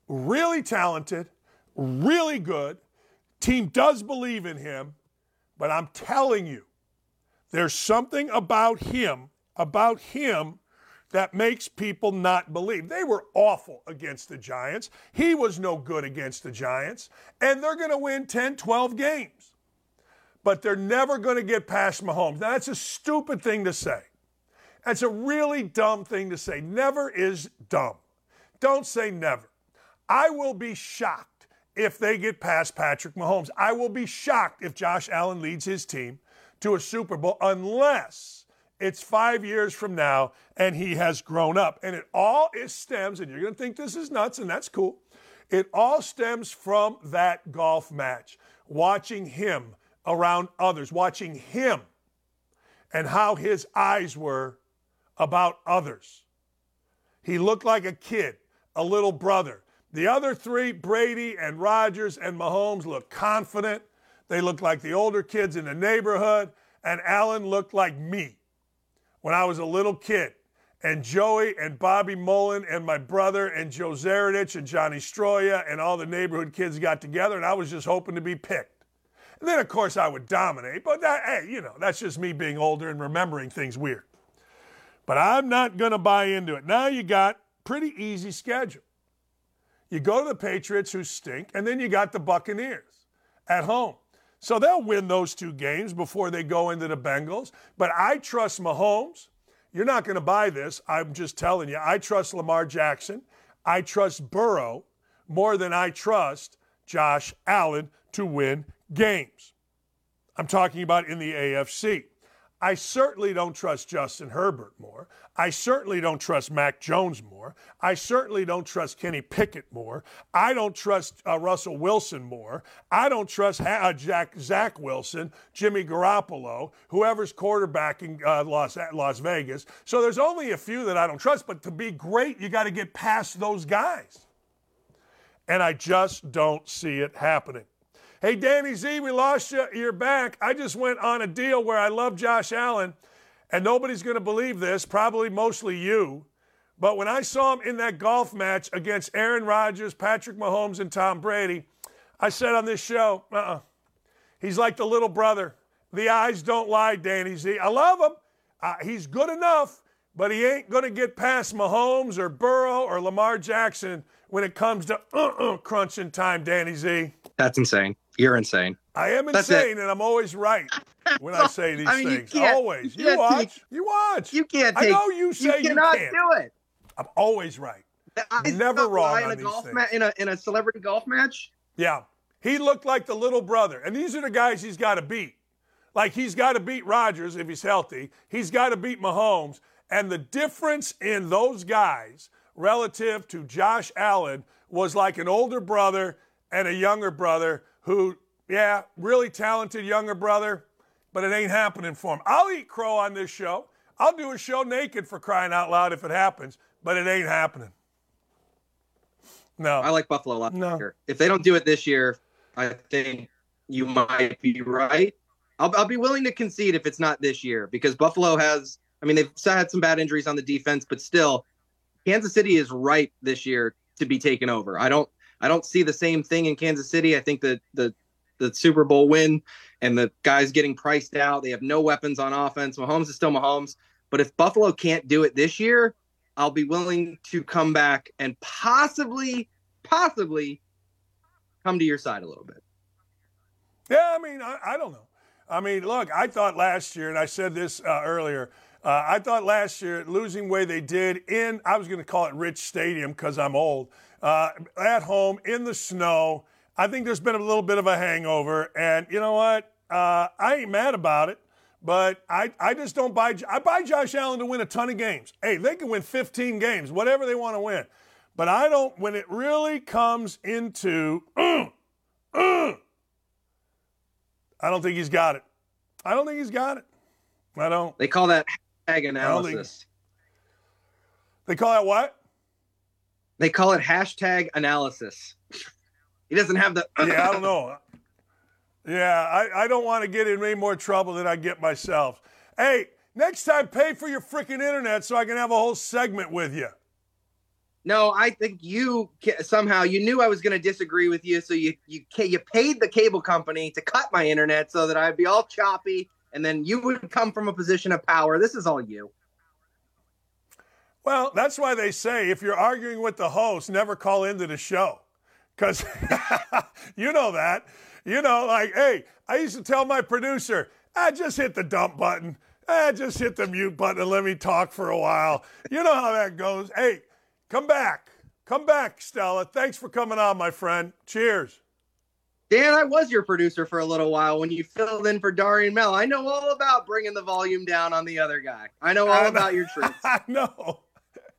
really talented, really good. Team does believe in him, but I'm telling you, there's something about him, about him that makes people not believe. They were awful against the Giants. He was no good against the Giants. And they're going to win 10, 12 games. But they're never going to get past Mahomes. Now, that's a stupid thing to say. That's a really dumb thing to say. Never is dumb. Don't say never. I will be shocked if they get past Patrick Mahomes. I will be shocked if Josh Allen leads his team to a Super Bowl unless it's five years from now, and he has grown up. And it all is stems, and you're going to think this is nuts, and that's cool. It all stems from that golf match, watching him around others, watching him and how his eyes were about others. He looked like a kid, a little brother. The other three, Brady and Rodgers and Mahomes, looked confident. They looked like the older kids in the neighborhood, and Allen looked like me when I was a little kid. And Joey and Bobby Mullen and my brother and Joe Zaradich and Johnny Stroya and all the neighborhood kids got together, and I was just hoping to be picked. And then, of course, I would dominate. But that, hey, you know, that's just me being older and remembering things weird. But I'm not going to buy into it. Now you got pretty easy schedule. You go to the Patriots who stink, and then you got the Buccaneers at home. So they'll win those two games before they go into the Bengals. But I trust Mahomes. You're not going to buy this. I'm just telling you. I trust Lamar Jackson. I trust Burrow more than I trust Josh Allen to win games. I'm talking about in the AFC. I certainly don't trust Justin Herbert more. I certainly don't trust Mac Jones more. I certainly don't trust Kenny Pickett more. I don't trust uh, Russell Wilson more. I don't trust uh, Jack, Zach Wilson, Jimmy Garoppolo, whoever's quarterbacking uh, Las, Las Vegas. So there's only a few that I don't trust, but to be great, you got to get past those guys. And I just don't see it happening. Hey, Danny Z, we lost you. You're back. I just went on a deal where I love Josh Allen, and nobody's going to believe this, probably mostly you. But when I saw him in that golf match against Aaron Rodgers, Patrick Mahomes, and Tom Brady, I said on this show, uh uh-uh. He's like the little brother. The eyes don't lie, Danny Z. I love him. Uh, he's good enough, but he ain't going to get past Mahomes or Burrow or Lamar Jackson when it comes to uh-uh crunching time, Danny Z.
That's insane. You're insane.
I am insane, and I'm always right when I say these I mean, things. You always. You, you watch. Take, you watch.
You can't. Take,
I know you say
you cannot
you can't.
do it.
I'm always right. I'm never wrong in a golf
ma- in a in a celebrity golf match.
Yeah, he looked like the little brother, and these are the guys he's got to beat. Like he's got to beat Rodgers if he's healthy. He's got to beat Mahomes, and the difference in those guys relative to Josh Allen was like an older brother and a younger brother who, yeah, really talented younger brother, but it ain't happening for him. I'll eat crow on this show. I'll do a show naked for crying out loud if it happens, but it ain't happening. No.
I like Buffalo a lot. No. If they don't do it this year, I think you might be right. I'll, I'll be willing to concede if it's not this year because Buffalo has, I mean, they've had some bad injuries on the defense, but still, Kansas City is ripe this year to be taken over. I don't I don't see the same thing in Kansas City. I think that the the Super Bowl win and the guys getting priced out, they have no weapons on offense. Mahomes is still Mahomes. But if Buffalo can't do it this year, I'll be willing to come back and possibly, possibly come to your side a little bit.
Yeah, I mean, I, I don't know. I mean, look, I thought last year, and I said this uh, earlier, uh, I thought last year, losing way they did in, I was going to call it Rich Stadium because I'm old, uh, at home in the snow. I think there's been a little bit of a hangover, and you know what? Uh, I ain't mad about it, but I, I just don't buy. I buy Josh Allen to win a ton of games. Hey, they can win 15 games, whatever they want to win. But I don't. When it really comes into, I don't think he's got it. I don't think he's got it. I don't.
They call that hashtag analysis.
They call that what?
They call it hashtag analysis. He doesn't have the.
yeah, I don't know. Yeah, I, I don't want to get in any more trouble than I get myself. Hey, next time, pay for your freaking internet so I can have a whole segment with you.
No, I think you somehow you knew I was going to disagree with you, so you you you paid the cable company to cut my internet so that I'd be all choppy, and then you would come from a position of power. This is all you.
Well, that's why they say if you're arguing with the host, never call into the show. Because you know that. You know, like, hey, I used to tell my producer, I ah, just hit the dump button. Ah, just hit the mute button and let me talk for a while. You know how that goes. Hey, come back. Come back, Stella. Thanks for coming on, my friend. Cheers.
Dan, I was your producer for a little while when you filled in for Darian Mel. I know all about bringing the volume down on the other guy. I know all I about your tricks.
I know.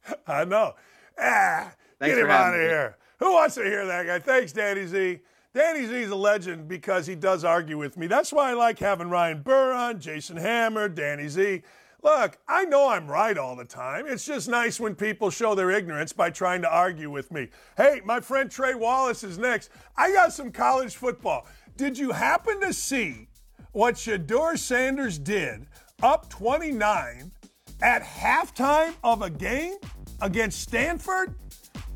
I know. Ah, Thanks get him out of here. Who wants to hear that guy? Thanks, Danny Z. Danny Z is a legend because he does argue with me. That's why I like having Ryan Burr on, Jason Hammer, Danny Z. Look, I know I'm right all the time. It's just nice when people show their ignorance by trying to argue with me. Hey, my friend Trey Wallace is next. I got some college football. Did you happen to see what Shedeur Sanders did up 29 at halftime of a game against Stanford?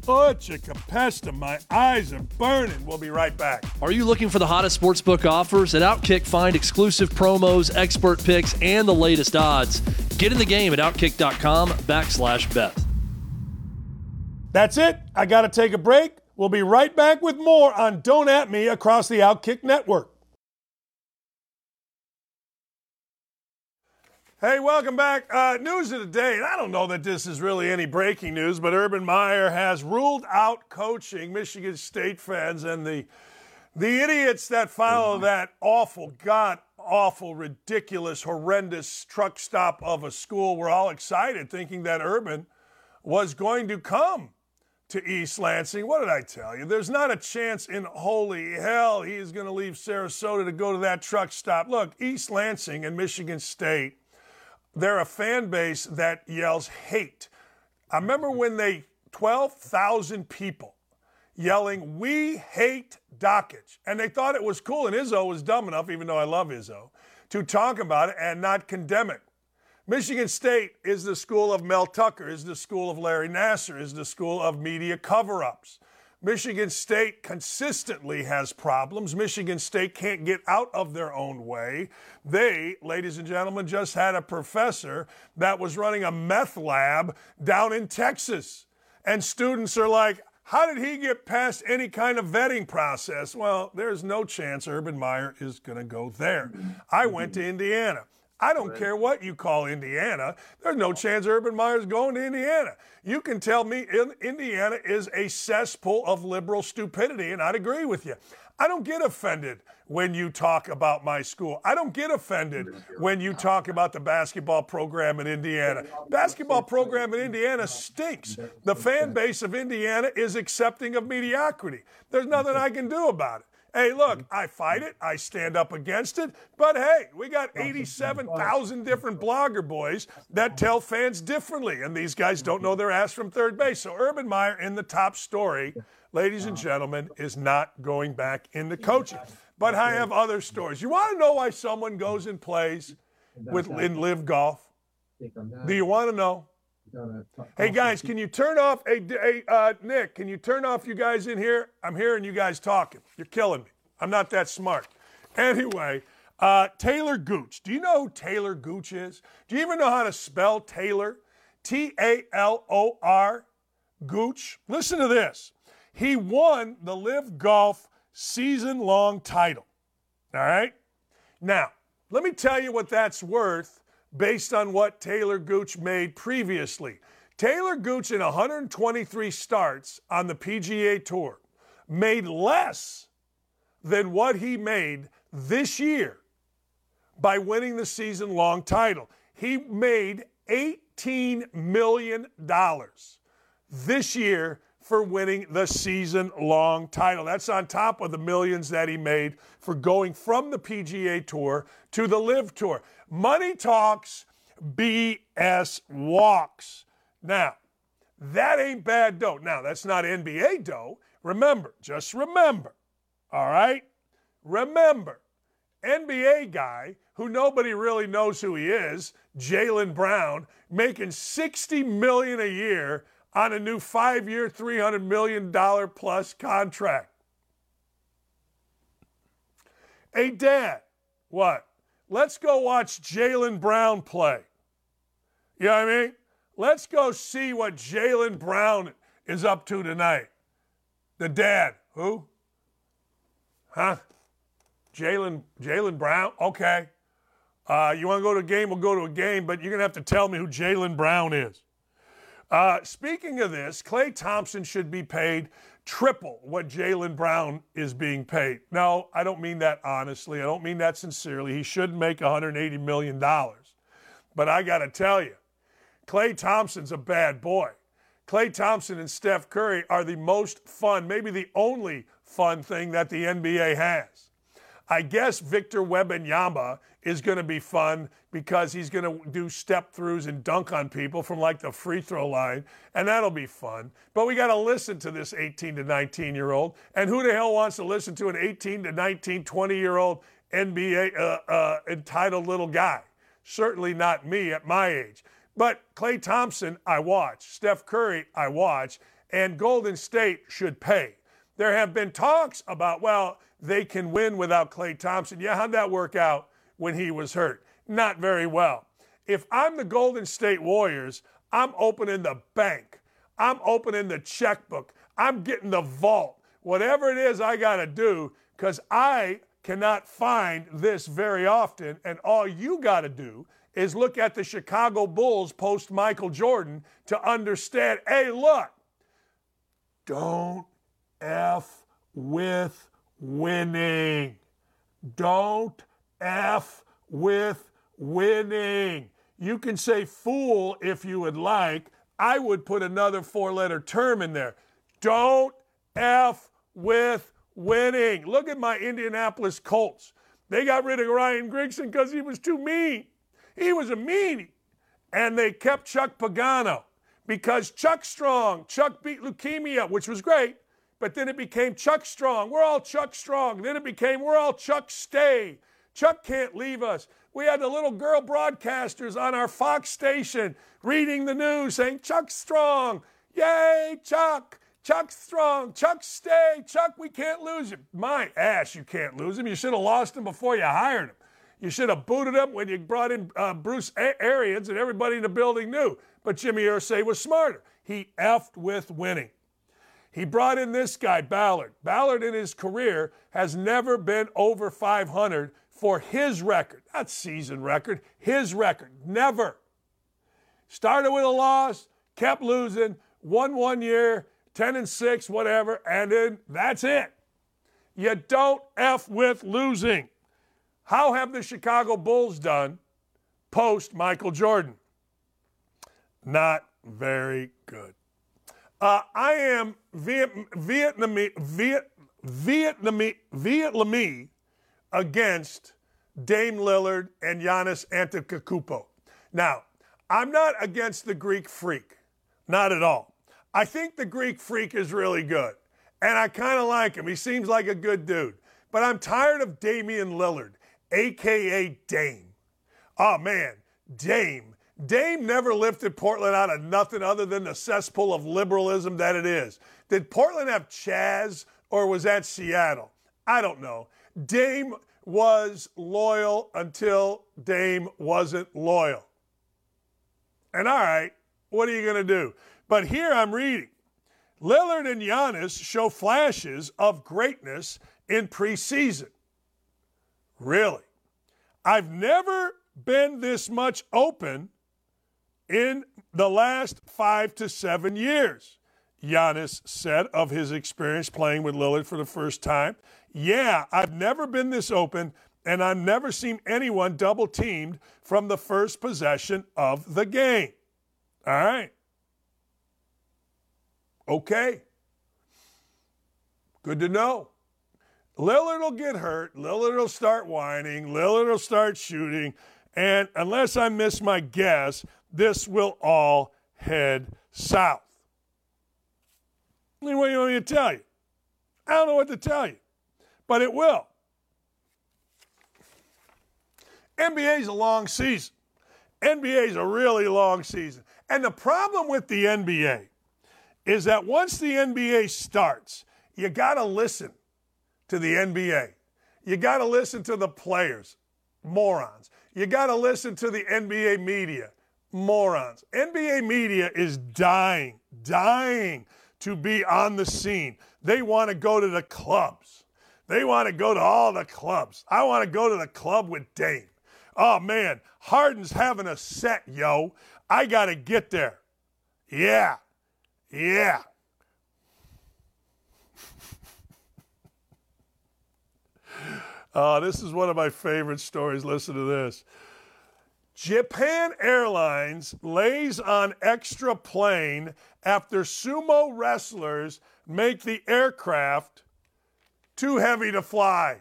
Such a capesta. My eyes are burning. We'll be right back.
Are you looking for the hottest sportsbook offers? At Outkick, find exclusive promos, expert picks, and the latest odds. Get in the game at Outkick.com backslash bet.
That's it. I got to take a break. We'll be right back with more on Don't At Me across the Outkick Network. Hey, welcome back. Uh, news of the day, and I don't know that this is really any breaking news, but Urban Meyer has ruled out coaching Michigan State fans and the the idiots that follow that awful, god awful, ridiculous, horrendous truck stop of a school We're all excited, thinking that Urban was going to come to East Lansing. What did I tell you? There's not a chance in holy hell he's going to leave Sarasota to go to that truck stop. Look, East Lansing and Michigan State they're a fan base that yells hate. I remember when they 12,000 people yelling, "We hate Dakich," and they thought it was cool. And Izzo was dumb enough, even though I love Izzo, to talk about it and not condemn it. Michigan State is the school of Mel Tucker, is the school of Larry Nassar, is the school of media cover-ups. Michigan State consistently has problems. Michigan State can't get out of their own way. They, ladies and gentlemen, just had a professor that was running a meth lab down in Texas. And students are like, how did he get past any kind of vetting process? Well, there's no chance Urban Meyer is going to go there. I went to Indiana. I don't care what you call Indiana. There's no chance Urban Meyer's going to Indiana. You can tell me Indiana is a cesspool of liberal stupidity, and I'd agree with you. I don't get offended when you talk about my school. I don't get offended when you talk about the basketball program in Indiana. Basketball program in Indiana stinks. The fan base of Indiana is accepting of mediocrity. There's nothing I can do about it. Hey, look, I fight it. I stand up against it. But hey, we got 87,000 different blogger boys that tell fans differently. And these guys don't know their ass from third base. So Urban Meyer in the top story, ladies and gentlemen, is not going back into coaching. But I have other stories. You want to know why someone goes and plays with in LIV Golf? Do you want to know? Hey guys, can you turn off? Hey, hey uh, Nick, can you turn off you guys in here? I'm hearing you guys talking. You're killing me. I'm not that smart. Anyway, uh, Talor Gooch. Do you know who Talor Gooch is? Do you even know how to spell Talor? T A L O R Gooch. Listen to this. He won the LIV Golf season long title. All right? Now, let me tell you what that's worth based on what Talor Gooch made previously. Talor Gooch, in 123 starts on the PGA Tour, made less than what he made this year by winning the season long title. He made $18 million this year for winning the season long title. That's on top of the millions that he made for going from the PGA Tour to the LIV Tour. Money talks, BS walks. Now, that ain't bad dough. Now, that's not NBA dough. Remember, just remember, all right? Remember, NBA guy who nobody really knows who he is, Jaylen Brown, making 60 million a year on a new five year, $300 million plus contract. Hey, Dad, what? Let's go watch Jaylen Brown play. You know what I mean? Let's go see what Jaylen Brown is up to tonight. The dad. Who? Huh? Jaylen Jaylen Brown? Okay. Uh, you want to go to a game? We'll go to a game, but you're going to have to tell me who Jaylen Brown is. Uh, speaking of this, Klay Thompson should be paid triple what Jaylen Brown is being paid. No, I don't mean that honestly. I don't mean that sincerely. He should make $180 million. But I got to tell you, Klay Thompson's a bad boy. Klay Thompson and Steph Curry are the most fun, maybe the only fun thing that the NBA has. I guess Victor Wembanyama is going to be fun because he's going to do step throughs and dunk on people from like the free throw line, and that'll be fun. But we got to listen to this 18 to 19 year old. And who the hell wants to listen to an 18 to 19, 20 year old NBA uh, uh, entitled little guy? Certainly not me at my age. But Klay Thompson, I watch. Steph Curry, I watch. and Golden State should pay. There have been talks about, well, they can win without Klay Thompson. Yeah, how'd that work out when he was hurt? Not very well. If I'm the Golden State Warriors, I'm opening the bank. I'm opening the checkbook. I'm getting the vault. Whatever it is I got to do, because I cannot find this very often. And all you got to do is look at the Chicago Bulls post Michael Jordan to understand hey, look, don't F with winning. Don't F with winning. You can say fool if you would like. I would put another four letter term in there. Don't F with winning. Look at my Indianapolis Colts. They got rid of Ryan Grigson because he was too mean. He was a meanie. And they kept Chuck Pagano because Chuck Strong, Chuck beat leukemia, which was great, but then it became Chuck Strong. We're all Chuck Strong. Then it became we're all Chuck Stay. Chuck can't leave us. We had the little girl broadcasters on our Fox station reading the news saying, Chuck Strong, yay, Chuck. Chuck Strong, Chuck Stay, Chuck, we can't lose him. My ass, you can't lose him. You should have lost him before you hired him. You should have booted him when you brought in uh, Bruce Arians and everybody in the building knew. But Jimmy Irsay was smarter. He effed with winning. He brought in this guy, Ballard. Ballard in his career has never been over 500 for his record, not season record, his record. Never. Started with a loss, kept losing, won one year, 10 and 6, whatever, and then that's it. You don't F with losing. How have the Chicago Bulls done post Michael Jordan? Not very good. Uh, I am Viet, Vietnamese, Viet, Vietnamese, Vietnamese against Dame Lillard and Giannis Antetokounmpo. Now, I'm not against the Greek freak, not at all. I think the Greek freak is really good, and I kind of like him. He seems like a good dude. But I'm tired of Damian Lillard, aka Dame. Oh man, Dame. Dame never lifted Portland out of nothing other than the cesspool of liberalism that it is. Did Portland have Chaz or was that Seattle? I don't know. Dame was loyal until Dame wasn't loyal. And all right, what are you going to do? But here I'm reading Lillard and Giannis show flashes of greatness in preseason. Really? I've never been this much open in the last five to seven years. Giannis said of his experience playing with Lillard for the first time. Yeah, I've never been this open, and I've never seen anyone double teamed from the first possession of the game. All right. Okay. Good to know. Lillard will get hurt. Lillard will start whining. Lillard will start shooting. And unless I miss my guess, this will all head south. What do you want me to tell you? I don't know what to tell you, but it will. NBA is a long season. NBA is a really long season. And the problem with the NBA is that once the NBA starts, you got to listen to the NBA. You got to listen to the players, morons. You got to listen to the NBA media, morons. NBA media is dying, dying to be on the scene. They want to go to the clubs. They want to go to all the clubs. I want to go to the club with Dame. Oh man, Harden's having a set, yo. I got to get there. Yeah. Yeah. Uh, this is one of my favorite stories. Listen to this. Japan Airlines lays on extra plane after sumo wrestlers make the aircraft too heavy to fly.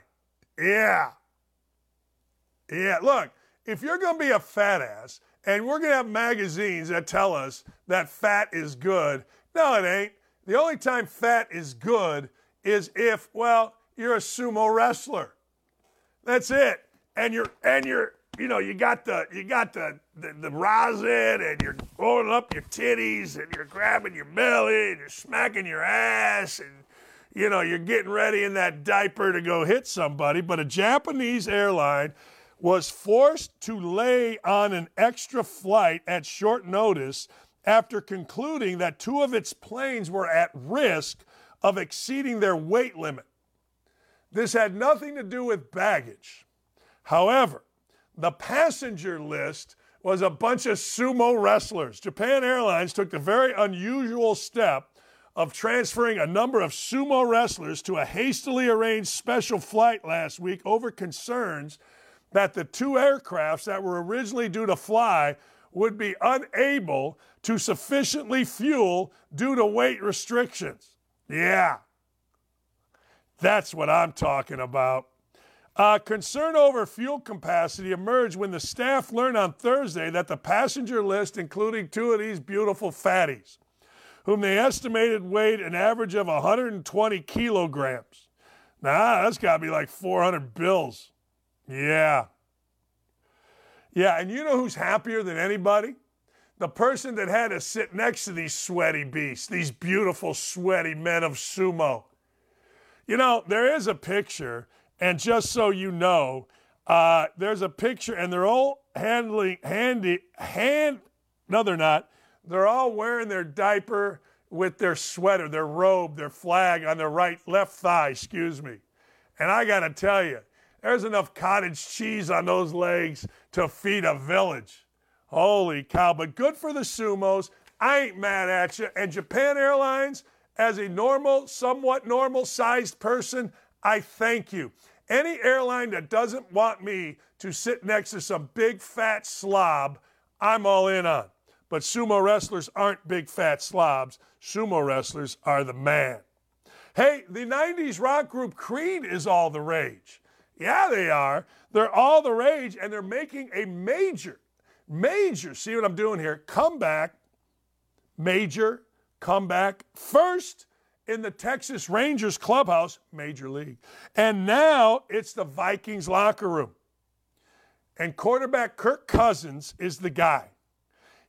Yeah. Yeah, look, if you're going to be a fat ass and we're going to have magazines that tell us that fat is good, no, it ain't. The only time fat is good is if, well, you're a sumo wrestler. That's it. And you're and you're you know, you got the you got the, the the rosin and you're rolling up your titties and you're grabbing your belly and you're smacking your ass and you know, you're getting ready in that diaper to go hit somebody, but a Japanese airline was forced to lay on an extra flight at short notice after concluding that two of its planes were at risk of exceeding their weight limit. This had nothing to do with baggage. However, the passenger list was a bunch of sumo wrestlers. Japan Airlines took the very unusual step of transferring a number of sumo wrestlers to a hastily arranged special flight last week over concerns that the two aircrafts that were originally due to fly would be unable to sufficiently fuel due to weight restrictions. Yeah, that's what I'm talking about. Uh, concern over fuel capacity emerged when the staff learned on Thursday that the passenger list, including two of these beautiful fatties, whom they estimated weighed an average of 120 kilograms. Nah, that's got to be like 400 bills. Yeah. Yeah, and you know who's happier than anybody? The person that had to sit next to these sweaty beasts, these beautiful, sweaty men of sumo. You know, there is a picture, and just so you know, uh, there's a picture, and they're all handling, handy, hand, no, they're not. They're all wearing their diaper with their sweater, their robe, their flag on their right, left thigh, excuse me. And I got to tell you, there's enough cottage cheese on those legs to feed a village. Holy cow, but good for the sumos. I ain't mad at you. And Japan Airlines, as a normal, somewhat normal sized person, I thank you. Any airline that doesn't want me to sit next to some big fat slob, I'm all in on. But sumo wrestlers aren't big fat slobs. Sumo wrestlers are the man. Hey, the 90s rock group Creed is all the rage. Yeah, they are. They're all the rage, and they're making a major, major, see what I'm doing here, comeback, major comeback, first in the Texas Rangers clubhouse, Major League. And now it's the Vikings locker room. And quarterback Kirk Cousins is the guy.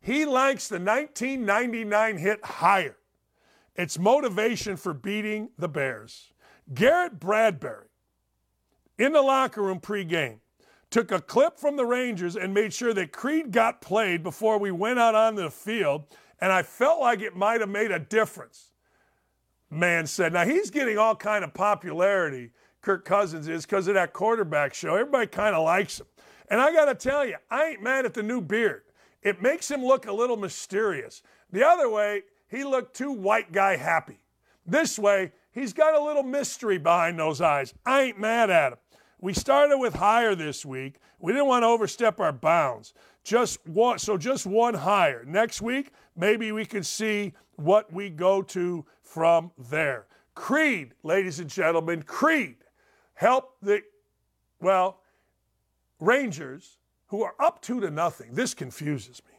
He likes the 1999 hit higher. It's motivation for beating the Bears. Garrett Bradbury, in the locker room pregame, took a clip from the Rangers and made sure that Creed got played before we went out on the field, and I felt like it might have made a difference. Man said, now he's getting all kind of popularity, Kirk Cousins is, because of that quarterback show. Everybody kind of likes him. And I got to tell you, I ain't mad at the new beard. It makes him look a little mysterious. The other way, he looked too white guy happy. This way, he's got a little mystery behind those eyes. I ain't mad at him. We started with higher this week. We didn't want to overstep our bounds. Just one, so just one higher. Next week, maybe we can see what we go to from there. Creed, ladies and gentlemen, Creed, help the, well, Rangers, who are up two to nothing. This confuses me.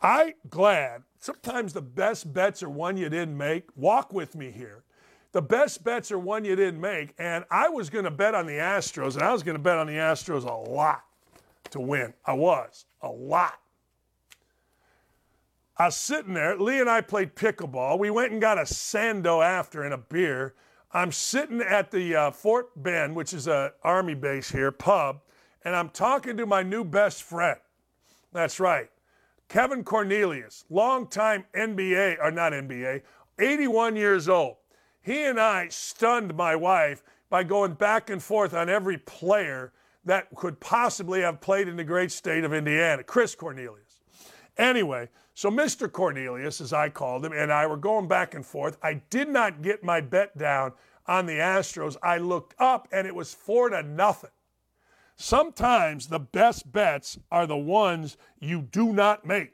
I glad sometimes the best bets are one you didn't make. Walk with me here. The best bets are one you didn't make. And I was going to bet on the Astros, and I was going to bet on the Astros a lot to win. I was. A lot. I was sitting there. Lee and I played pickleball. We went and got a Sando after and a beer. I'm sitting at the uh, Fort Bend, which is an army base here, pub, and I'm talking to my new best friend. That's right, Kevin Cornelius, longtime NBA, or not NBA, 81 years old. He and I stunned my wife by going back and forth on every player that could possibly have played in the great state of Indiana, Chris Cornelius. Anyway, so Mr. Cornelius, as I called him, and I were going back and forth. I did not get my bet down on the Astros. I looked up and it was four to nothing. Sometimes the best bets are the ones you do not make.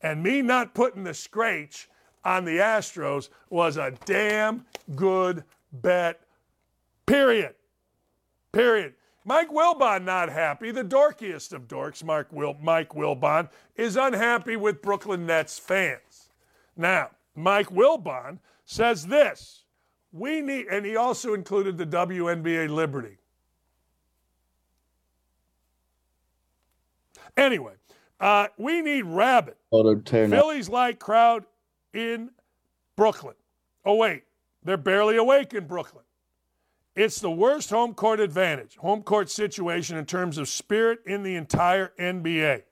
And me not putting the scratch on the Astros was a damn good bet, period. Period. Mike Wilbon not happy. The dorkiest of dorks, Mark Wil- Mike Wilbon, is unhappy with Brooklyn Nets fans. Now, Mike Wilbon says this. We need, and he also included the WNBA Liberty. Anyway, uh, we need Rabbit.
Auto turn up.
Phillies like crowd in Brooklyn. Oh, wait, they're barely awake in Brooklyn. It's the worst home court advantage, home court situation in terms of spirit in the entire NBA.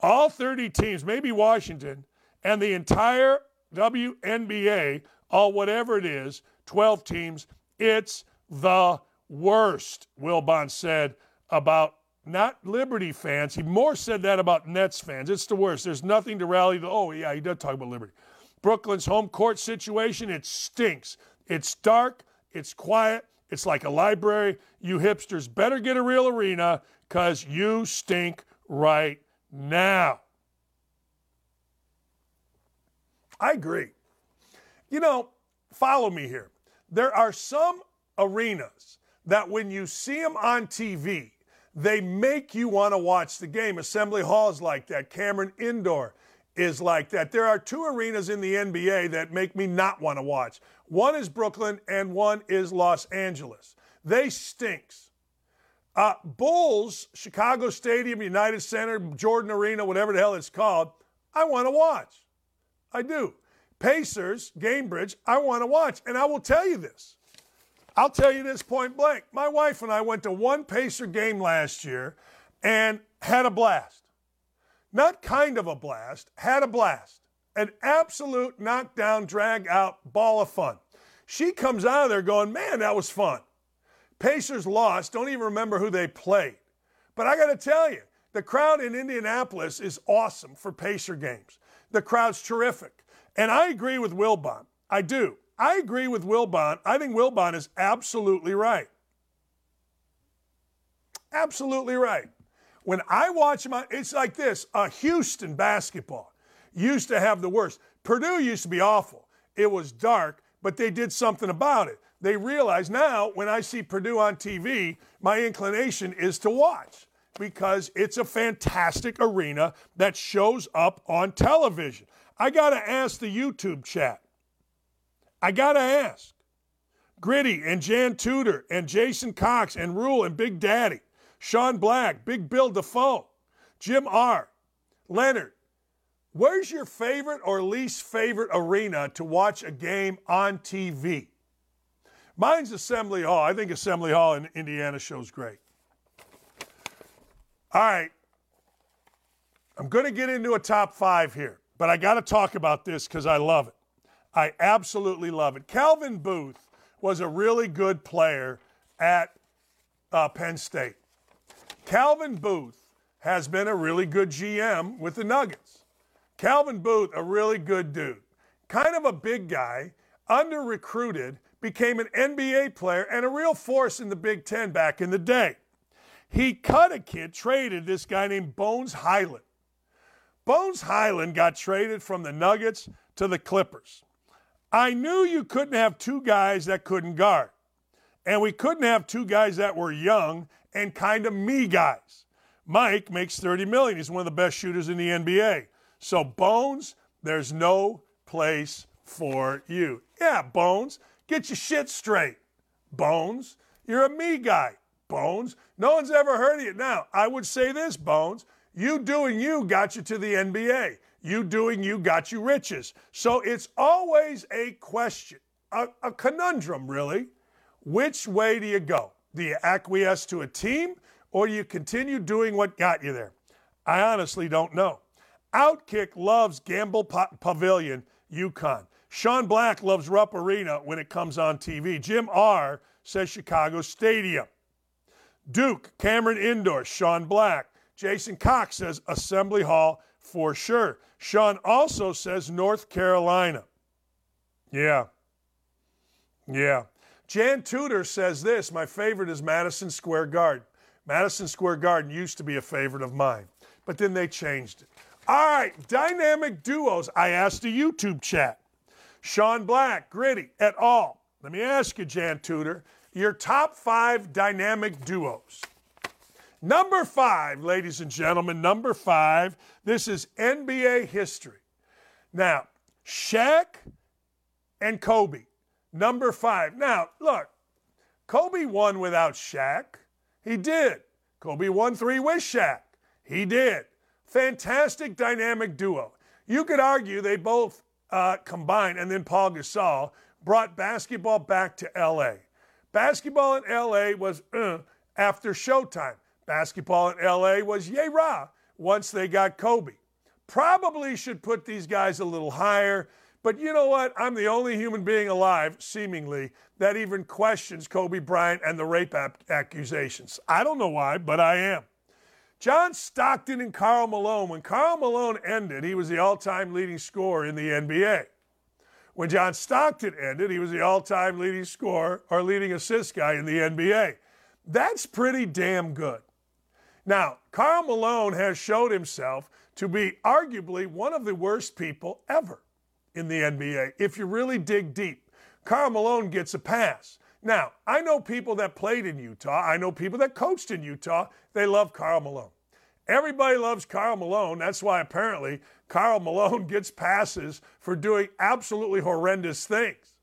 All 30 teams, maybe Washington, and the entire WNBA, all whatever it is, 12 teams, it's the worst, Wilbon said about not Liberty fans. He more said that about Nets fans. It's the worst. There's nothing to rally the. Oh, yeah, he does talk about Liberty. Brooklyn's home court situation, it stinks. It's dark, it's quiet, it's like a library. You hipsters better get a real arena because you stink right now. I agree. You know, follow me here. There are some arenas that when you see them on TV, they make you want to watch the game. Assembly Hall is like that. Cameron Indoor is like that. There are two arenas in the NBA that make me not want to watch. One is Brooklyn and one is Los Angeles. They stinks. Uh, Bulls, Chicago Stadium, United Center, Jordan Arena, whatever the hell it's called, I want to watch. I do. Pacers, Gainbridge, I want to watch. And I will tell you this. I'll tell you this point blank. My wife and I went to one Pacer game last year and had a blast. Not kind of a blast, had a blast. An absolute knockdown, drag out ball of fun. She comes out of there going, man, that was fun. Pacers lost, don't even remember who they played. But I got to tell you, the crowd in Indianapolis is awesome for Pacer games. The crowd's terrific. And I agree with Wilbon. I do. I agree with Wilbon. I think Wilbon is absolutely right. Absolutely right. When I watch them, it's like this uh, Houston basketball used to have the worst. Purdue used to be awful. It was dark, but they did something about it. They realize now when I see Purdue on TV, my inclination is to watch because it's a fantastic arena that shows up on television. I got to ask the YouTube chat. I got to ask. Gritty and Jan Tudor and Jason Cox and Rule and Big Daddy, Sean Black, Big Bill Defoe, Jim R., Leonard. Where's your favorite or least favorite arena to watch a game on TV? Mine's Assembly Hall. I think Assembly Hall in Indiana shows great. All right. I'm going to get into a top five here, but I got to talk about this because I love it. I absolutely love it. Calvin Booth was a really good player at uh, Penn State. Calvin Booth has been a really good GM with the Nuggets. Calvin Booth, a really good dude, kind of a big guy, under recruited, became an NBA player and a real force in the Big Ten back in the day. He cut a kid, traded this guy named Bones Hyland. Bones Hyland got traded from the Nuggets to the Clippers. I knew you couldn't have two guys that couldn't guard. And we couldn't have two guys that were young and kind of me guys. Mike makes 30 million. He's one of the best shooters in the NBA. So Bones, there's no place for you. Yeah, Bones, get your shit straight. Bones, you're a me guy. Bones, no one's ever heard of you. Now, I would say this, Bones, you doing you got you to the NBA. You doing you got you riches. So it's always a question, a, a conundrum, really. Which way do you go? Do you acquiesce to a team or do you continue doing what got you there? I honestly don't know. Outkick loves Gampel Pavilion, UConn. Sean Black loves Rupp Arena when it comes on TV. Jim R. says Chicago Stadium. Duke, Cameron Indoor, Sean Black. Jason Cox says Assembly Hall for sure. Sean also says North Carolina. Yeah. Yeah. Jan Tudor says this my favorite is Madison Square Garden. Madison Square Garden used to be a favorite of mine, but then they changed it. All right, dynamic duos. I asked a YouTube chat. Sean Black, Gritty, et al. Let me ask you, Jan Tudor, your top five dynamic duos. Number five, ladies and gentlemen, number five. This is NBA history. Now, Shaq and Kobe, number five. Now, look, Kobe won without Shaq. He did. Kobe won three with Shaq. He did. Fantastic dynamic duo. You could argue they both uh, combined, and then Pau Gasol brought basketball back to LA. Basketball in LA was uh, after Showtime. Basketball in LA was yay rah once they got Kobe. Probably should put these guys a little higher, but you know what? I'm the only human being alive, seemingly, that even questions Kobe Bryant and the rape ap- accusations. I don't know why, but I am. John Stockton and Karl Malone. When Karl Malone ended, he was the all time leading scorer in the NBA. When John Stockton ended, he was the all time leading scorer or leading assist guy in the NBA. That's pretty damn good. Now, Karl Malone has showed himself to be arguably one of the worst people ever in the NBA. If you really dig deep, Karl Malone gets a pass. Now, I know people that played in Utah. I know people that coached in Utah. They love Karl Malone. Everybody loves Karl Malone. That's why apparently Karl Malone gets passes for doing absolutely horrendous things.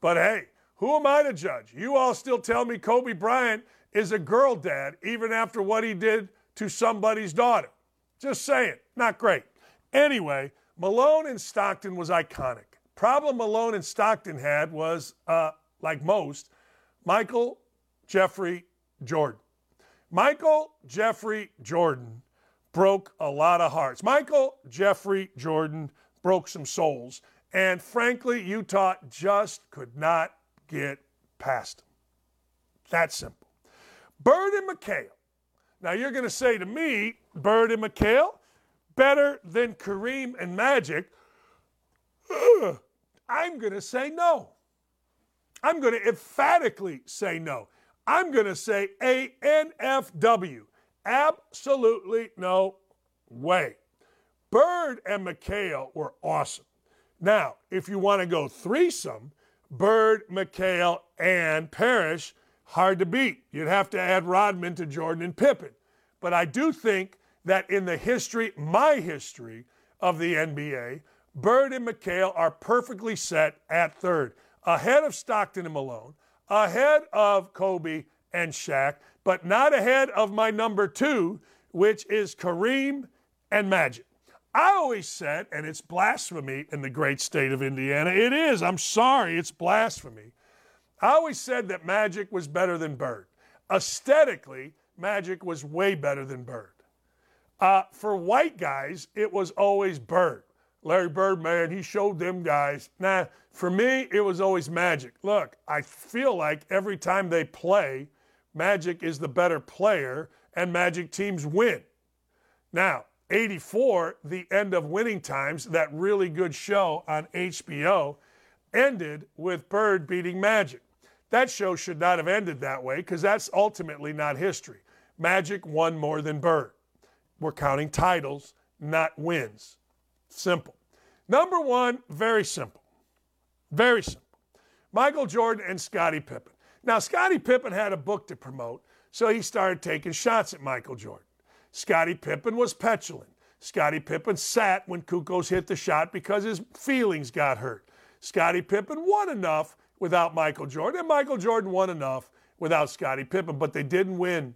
But hey, who am I to judge? You all still tell me Kobe Bryant is a girl dad, even after what he did to somebody's daughter. Just saying, not great. Anyway, Malone and Stockton was iconic. Problem Malone and Stockton had was, uh, like most, Michael Jeffrey Jordan. Michael Jeffrey Jordan broke a lot of hearts. Michael Jeffrey Jordan broke some souls. And frankly, Utah just could not get past him. That simple. Bird and McHale. Now you're going to say to me, Bird and McHale, better than Kareem and Magic. I'm going to say no. I'm going to emphatically say no. I'm going to say ANFW. Absolutely no way. Bird and McHale were awesome. Now, if you want to go threesome, Bird, McHale, and Parish, hard to beat. You'd have to add Rodman to Jordan and Pippen. But I do think that in the history, my history of the NBA, Bird and McHale are perfectly set at third, ahead of Stockton and Malone, ahead of Kobe and Shaq, but not ahead of my number two, which is Kareem and Magic. I always said, and it's blasphemy in the great state of Indiana. It is. I'm sorry, it's blasphemy. I always said that Magic was better than Bird. Aesthetically, Magic was way better than Bird. Uh, for white guys, it was always Bird. Larry Bird, man, he showed them guys. Nah, for me, it was always Magic. Look, I feel like every time they play, Magic is the better player and Magic teams win. Now, 84, the end of winning times, that really good show on HBO, ended with Bird beating Magic. That show should not have ended that way because that's ultimately not history. Magic won more than Bird. We're counting titles, not wins. Simple. Number one, very simple. Very simple. Michael Jordan and Scottie Pippen. Now, Scottie Pippen had a book to promote, so he started taking shots at Michael Jordan. Scottie Pippen was petulant. Scottie Pippen sat when Kukoc hit the shot because his feelings got hurt. Scottie Pippen won enough without Michael Jordan, and Michael Jordan won enough without Scottie Pippen, but they didn't win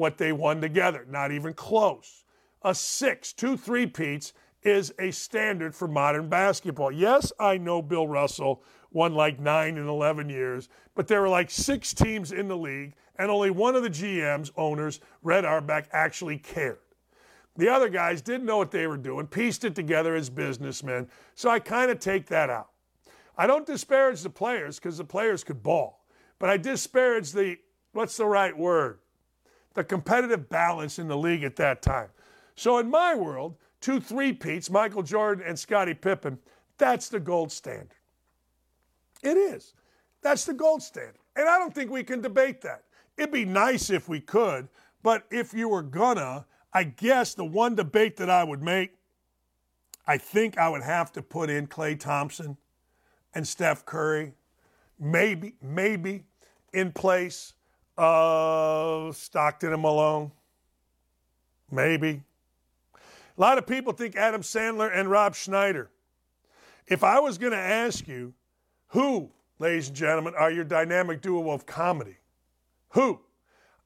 what they won together, not even close. A six, two three peats is a standard for modern basketball. Yes, I know Bill Russell won like nine and 11 years, but there were like six teams in the league, and only one of the GMs, owners, Red Auerbach, actually cared. The other guys didn't know what they were doing, pieced it together as businessmen, so I kind of take that out. I don't disparage the players because the players could ball, but I disparage the, what's the right word? The competitive balance in the league at that time. So in my world, two three-peats, Michael Jordan and Scottie Pippen, that's the gold standard. It is. That's the gold standard. And I don't think we can debate that. It'd be nice if we could, but if you were gonna, I guess the one debate that I would make, I think I would have to put in Klay Thompson and Steph Curry, maybe, maybe in place of Stockton and Malone. Maybe. A lot of people think Adam Sandler and Rob Schneider. If I was going to ask you, who, ladies and gentlemen, are your dynamic duo of comedy? Who?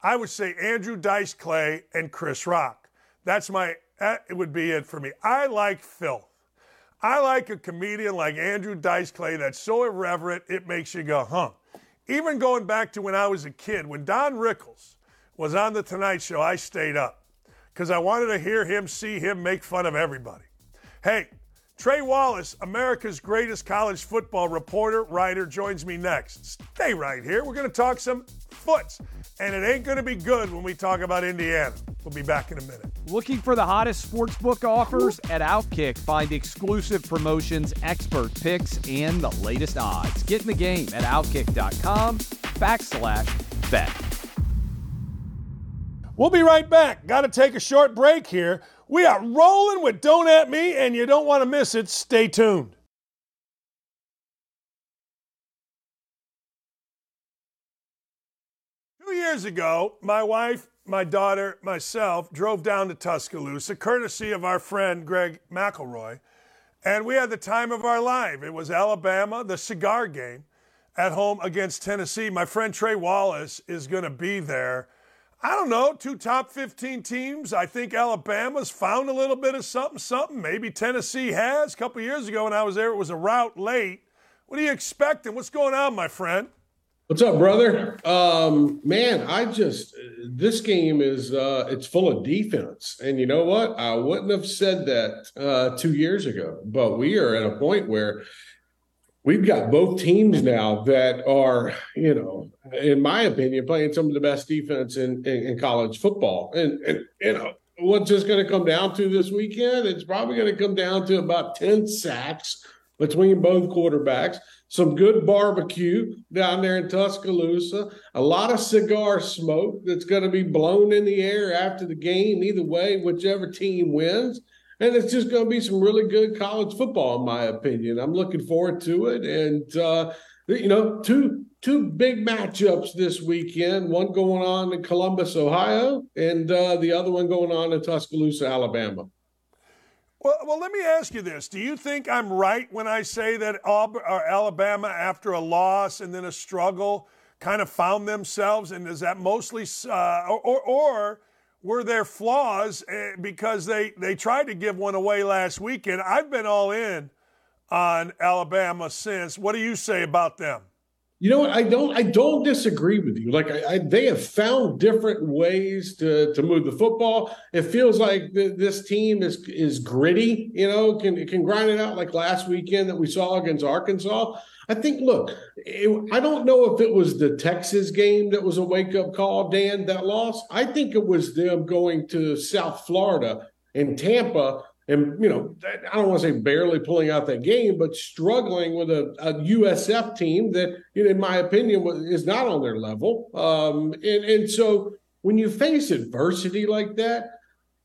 I would say Andrew Dice Clay and Chris Rock. That's my, that would be it for me. I like filth. I like a comedian like Andrew Dice Clay that's so irreverent, it makes you go, huh. Even going back to when I was a kid, when Don Rickles was on The Tonight Show, I stayed up because I wanted to hear him, see him make fun of everybody. Hey, Trey Wallace, America's greatest college football reporter, writer, joins me next. Stay right here. We're going to talk some foots, and it ain't going to be good when we talk about Indiana. We'll be back in a minute.
Looking for the hottest sportsbook offers at Outkick? Find exclusive promotions, expert picks, and the latest odds. Get in the game at Outkick.com backslash bet.
We'll be right back. Got to take a short break here. We are rolling with Don't At Me, and you don't want to miss it. Stay tuned. Two years ago, my wife, my daughter, myself drove down to Tuscaloosa, courtesy of our friend Greg McElroy, and we had the time of our life. It was Alabama, the cigar game, at home against Tennessee. My friend Trey Wallace is going to be there. I don't know, two top 15 teams. I think Alabama's found a little bit of something, something. Maybe Tennessee has. A couple years ago when I was there, it was a route late. What are you expecting? What's going on, my friend?
What's up, brother? Um, man, I just this game is uh, it's full of defense, and you know what? I wouldn't have said that uh, two years ago, but we are at a point where we've got both teams now that are, you know, in my opinion, playing some of the best defense in, in, in college football. And, and, you know, what's this going to come down to this weekend? It's probably going to come down to about 10 sacks between both quarterbacks, some good barbecue down there in Tuscaloosa, a lot of cigar smoke that's going to be blown in the air after the game, either way, whichever team wins and it's just going to be some really good college football, in my opinion. I'm looking forward to it, and uh, you know, two two big matchups this weekend. One going on in Columbus, Ohio, and uh, the other one going on in Tuscaloosa, Alabama.
Well, well, let me ask you this: Do you think I'm right when I say that Alabama, after a loss and then a struggle, kind of found themselves, and is that mostly, uh, or, or, or were there flaws eh, because they, they tried to give one away last weekend. I've been all in on Alabama since. What do you say about them?
You know what? I don't. I don't disagree with you. Like I, I, they have found different ways to to move the football. It feels like th- this team is is gritty. You know, can can grind it out like last weekend that we saw against Arkansas. I think, look, it, I don't know if it was the Texas game that was a wake up call, Dan, that loss. I think it was them going to South Florida and Tampa and, you know, I don't want to say barely pulling out that game, but struggling with a, a USF team that, you know, in my opinion, is not on their level. Um, and, and so when you face adversity like that,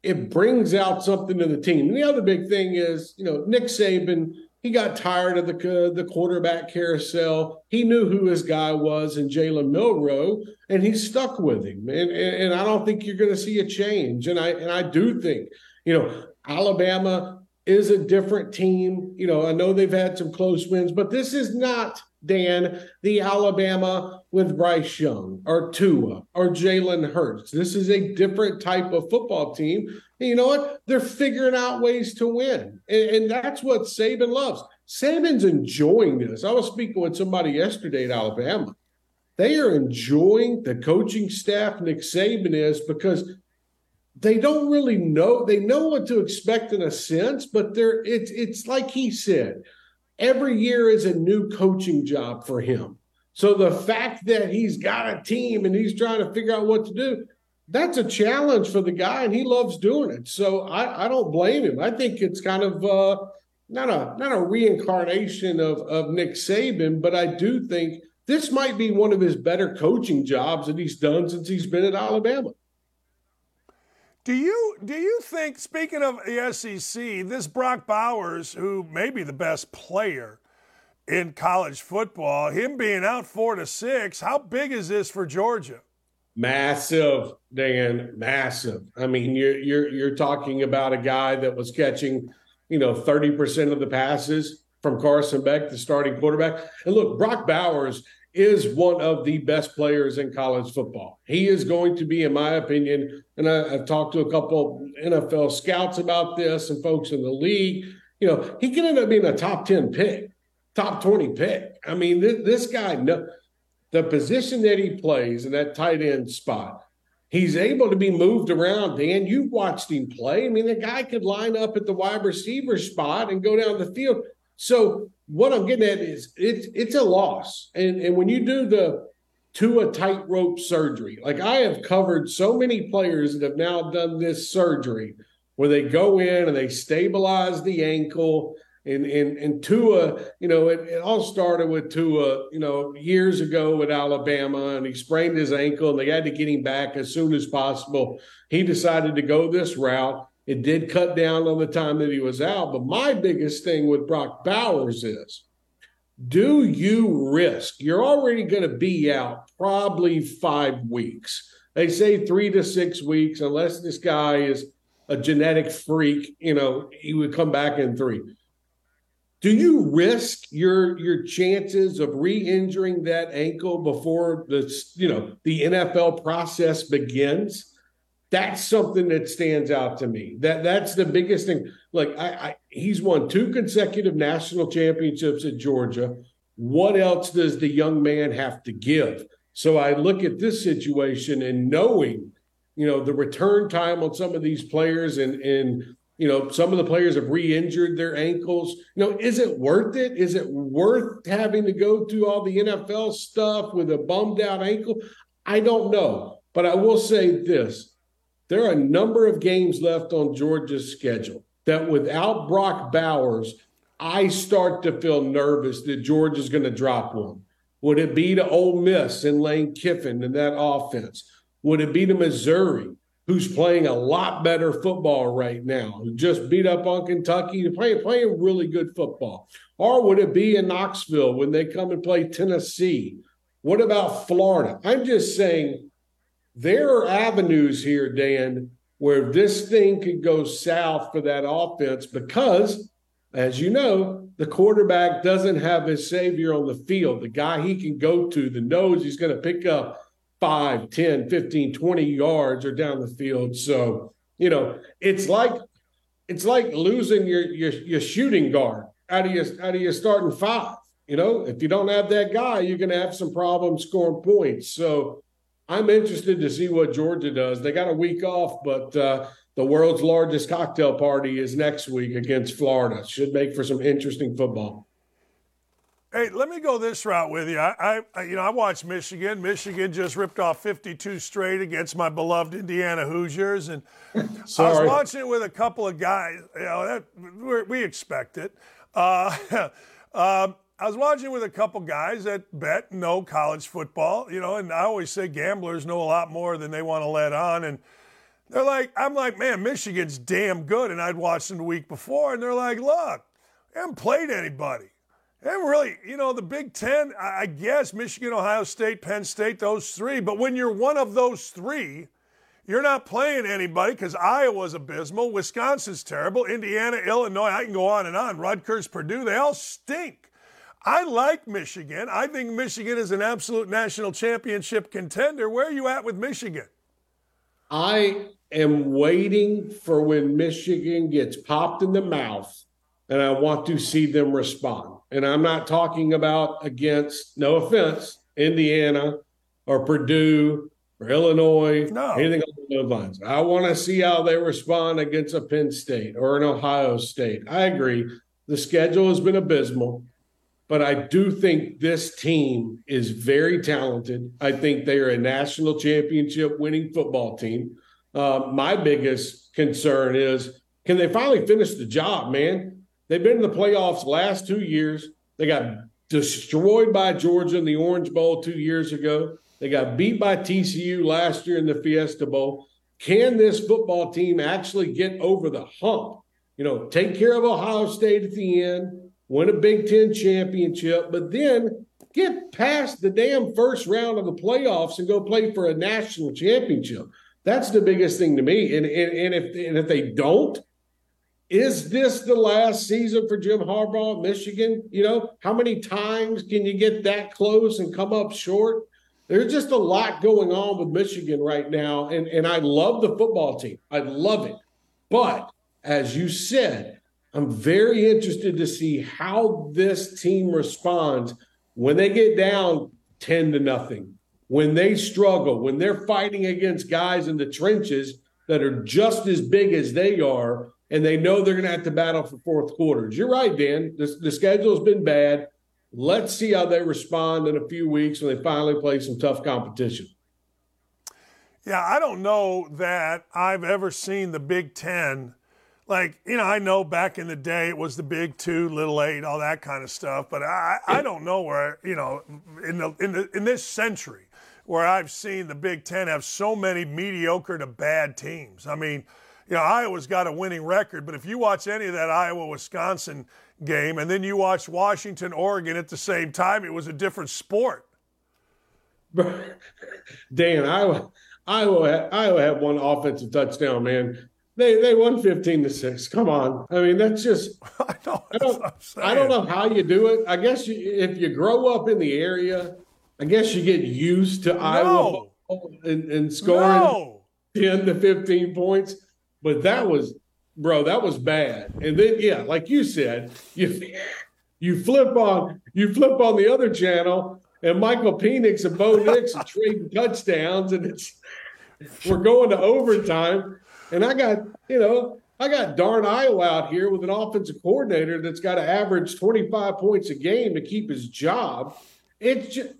it brings out something in the team. And the other big thing is, you know, Nick Saban he got tired of the uh, the quarterback carousel. He knew who his guy was in Jalen Milroe, and he stuck with him. And, and, and I don't think you're going to see a change. And I and I do think, you know, Alabama is a different team. You know, I know they've had some close wins, but this is not Dan the Alabama with Bryce Young or Tua or Jalen Hurts. This is a different type of football team you know what? They're figuring out ways to win. And, and, that's what Saban loves. Saban's enjoying this. I was speaking with somebody yesterday at Alabama. They are enjoying the coaching staff, Nick Saban is, because they don't really know. They know what to expect in a sense, but they're it's it's like he said, every year is a new coaching job for him. So the fact that he's got a team and he's trying to figure out what to do, that's a challenge for the guy, and he loves doing it. So I, I don't blame him. I think it's kind of uh, not a not a reincarnation of of Nick Saban, but I do think this might be one of his better coaching jobs that he's done since he's been at Alabama.
Do you do you think, speaking of the SEC, this Brock Bowers, who may be the best player in college football, him being out four to six, how big is this for Georgia?
Massive, Dan, massive. I mean, you're you're you're talking about a guy that was catching, you know, 30% of the passes from Carson Beck, the starting quarterback. And look, Brock Bowers is one of the best players in college football. He is going to be, in my opinion, and I, have talked to a couple NFL scouts about this and folks in the league. You know, he can end up being a top 10 pick, top 20 pick. I mean, this, this guy, the position that he plays in that tight end spot, he's able to be moved around. Dan, you've watched him play. I mean, the guy could line up at the wide receiver spot and go down the field. So what I'm getting at is it's it's a loss. And and when you do the Tua tightrope surgery, like I have covered so many players that have now done this surgery where they go in and they stabilize the ankle. And and and Tua, you know, it, it all started with Tua, you know, years ago at Alabama, and he sprained his ankle, and they had to get him back as soon as possible. He decided to go this route it did cut down on the time that he was out. But my biggest thing with Brock Bowers is do you risk? You're already going to be out probably five weeks. They say three to six weeks, unless this guy is a genetic freak, you know, he would come back in three. Do you risk your your chances of re-injuring that ankle before the you know the NFL process begins? That's something that stands out to me. That that's the biggest thing. Like I, I, he's won two consecutive national championships at Georgia. What else does the young man have to give? So I look at this situation and knowing, you know, the return time on some of these players and and you know, some of the players have re-injured their ankles. You know, is it worth it? Is it worth having to go through all the NFL stuff with a bummed out ankle? I don't know. But I will say this there are a number of games left on Georgia's schedule that without Brock Bowers, I start to feel nervous that Georgia's going to drop one. Would it be to Ole Miss and Lane Kiffin and that offense? Would it be to Missouri, who's playing a lot better football right now, who just beat up on Kentucky, playing playing really good football? Or would it be in Knoxville when they come and play Tennessee? What about Florida? I'm just saying there are avenues here, Dan, where this thing could go south for that offense because, as you know, the quarterback doesn't have his savior on the field, the guy he can go to that knows he's going to pick up 5, 10, 15, 20 yards or down the field. So, you know, it's like it's like losing your your, your shooting guard out of your out of your starting five. You know, if you don't have that guy, you're going to have some problems scoring points. So I'm interested to see what Georgia does. They got a week off, but uh, the world's largest cocktail party is next week against Florida. Should make for some interesting football.
Hey, let me go this route with you. I, I, you know, I watched Michigan. Michigan just ripped off 52 straight against my beloved Indiana Hoosiers, and I was watching it with a couple of guys. You know, that, we expect it. Uh, uh, I was watching with a couple guys that bet no college football, you know, and I always say gamblers know a lot more than they want to let on. And they're like, I'm like, man, Michigan's damn good. And I'd watched them the week before, and they're like, look, they haven't played anybody. They haven't really, you know, the Big Ten, I guess Michigan, Ohio State, Penn State, those three. But when you're one of those three, you're not playing anybody because Iowa's abysmal, Wisconsin's terrible, Indiana, Illinois, I can go on and on, Rutgers, Purdue, they all stink. I like Michigan. I think Michigan is an absolute national championship contender. Where are you at with Michigan?
I am waiting for when Michigan gets popped in the mouth, and I want to see them respond. And I'm not talking about against, no offense, Indiana or Purdue or Illinois, no. anything along those lines. I want to see how they respond against a Penn State or an Ohio State. I agree. The schedule has been abysmal but I do think this team is very talented. I think they are a national championship winning football team. Uh, my biggest concern is can they finally finish the job, man? They've been in the playoffs last two years. They got destroyed by Georgia in the Orange Bowl two years ago. They got beat by TCU last year in the Fiesta Bowl. Can this football team actually get over the hump? You know, take care of Ohio State at the end win a Big Ten championship, but then get past the damn first round of the playoffs and go play for a national championship. That's the biggest thing to me. And and, and if and if they don't, is this the last season for Jim Harbaugh at Michigan? You know, how many times can you get that close and come up short? There's just a lot going on with Michigan right now. And, and I love the football team. I love it. But as you said, I'm very interested to see how this team responds when they get down 10 to nothing, when they struggle, when they're fighting against guys in the trenches that are just as big as they are, and they know they're going to have to battle for fourth quarters. You're right, Dan. The, the schedule's been bad. Let's see how they respond in a few weeks when they finally play some tough competition.
Yeah, I don't know that I've ever seen the Big Ten. Like, you know, I know back in the day it was the Big Two, Little Eight, all that kind of stuff, but I, I don't know where, you know, in the in the in this century where I've seen the Big Ten have so many mediocre to bad teams. I mean, you know, Iowa's got a winning record, but if you watch any of that Iowa Wisconsin game and then you watch Washington Oregon at the same time, it was a different sport.
Dan, Iowa, Iowa, Iowa had one offensive touchdown, man. They they won fifteen to six. Come on, I mean that's just I, know, I don't I don't know how you do it. I guess you, if you grow up in the area, I guess you get used to no. Iowa and, and scoring no. ten to fifteen points. But that was, bro, that was bad. And then, yeah, like you said, you you flip on you flip on the other channel, and Michael Penix and Bo Nix are trading touchdowns, and it's we're going to overtime. And I got, you know, I got darn Iowa out here with an offensive coordinator that's got to average 25 points a game to keep his job. It's just,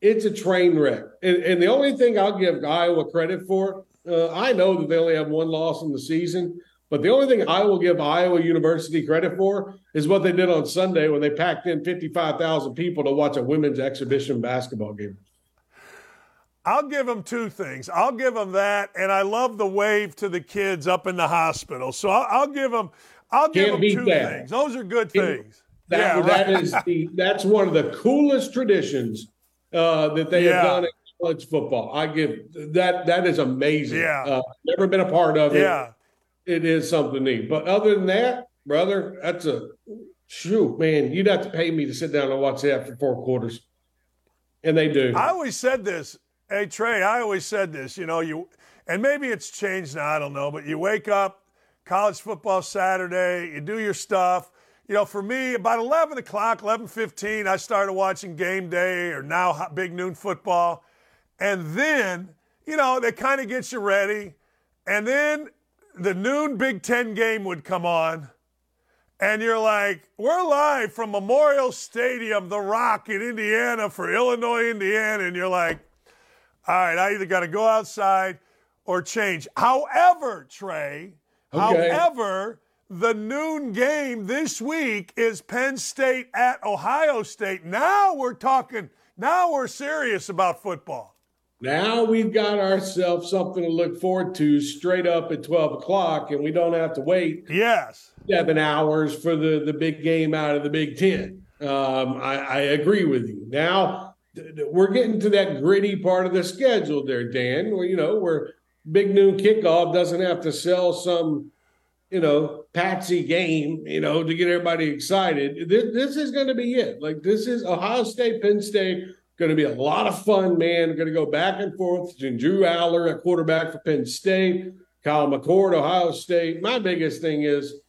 it's a train wreck. And, and the only thing I'll give Iowa credit for uh, I know that they only have one loss in the season, but the only thing I will give Iowa University credit for is what they did on Sunday when they packed in 55,000 people to watch a women's exhibition basketball game.
I'll give them two things. I'll give them that, and I love the wave to the kids up in the hospital. So I'll, I'll give them. I'll Can't give them two that. things. Those are good things.
That, yeah, that right. is the that's one of the coolest traditions uh, that they yeah. have done in college football. I give that that is amazing.
Yeah, uh,
never been a part of it.
Yeah,
it is something neat. But other than that, brother, that's a shoot, man. You'd have to pay me to sit down and watch that for four quarters, and they do.
I always said this. Hey Trey, I always said this. You know, you and maybe it's changed now. I don't know, but you wake up, college football Saturday, you do your stuff you know, for me, about 11 o'clock, 11.15, I started watching Game Day or now Big Noon Football. And then, you know, they kind of get you ready. And then the noon Big Ten game would come on. And you're like, we're live from Memorial Stadium, The Rock in Indiana for Illinois, Indiana. And you're like, all right, I either got to go outside or change. However, Trey, okay. however, the noon game this week is Penn State at Ohio State. Now we're talking, now we're serious about football.
Now we've got ourselves something to look forward to straight up at 12 o'clock, and we don't have to wait
yes
seven hours for the, the big game out of the Big Ten. Um, I, I agree with you. Now we're getting to that gritty part of the schedule there, Dan, where, you know, where big noon kickoff doesn't have to sell some, you know, patsy game, you know, to get everybody excited. This, this is going to be it. Like, this is Ohio State, Penn State Going to be a lot of fun, man. Going to go back and forth Drew Allar, a quarterback for Penn State, Kyle McCord, Ohio State. My biggest thing is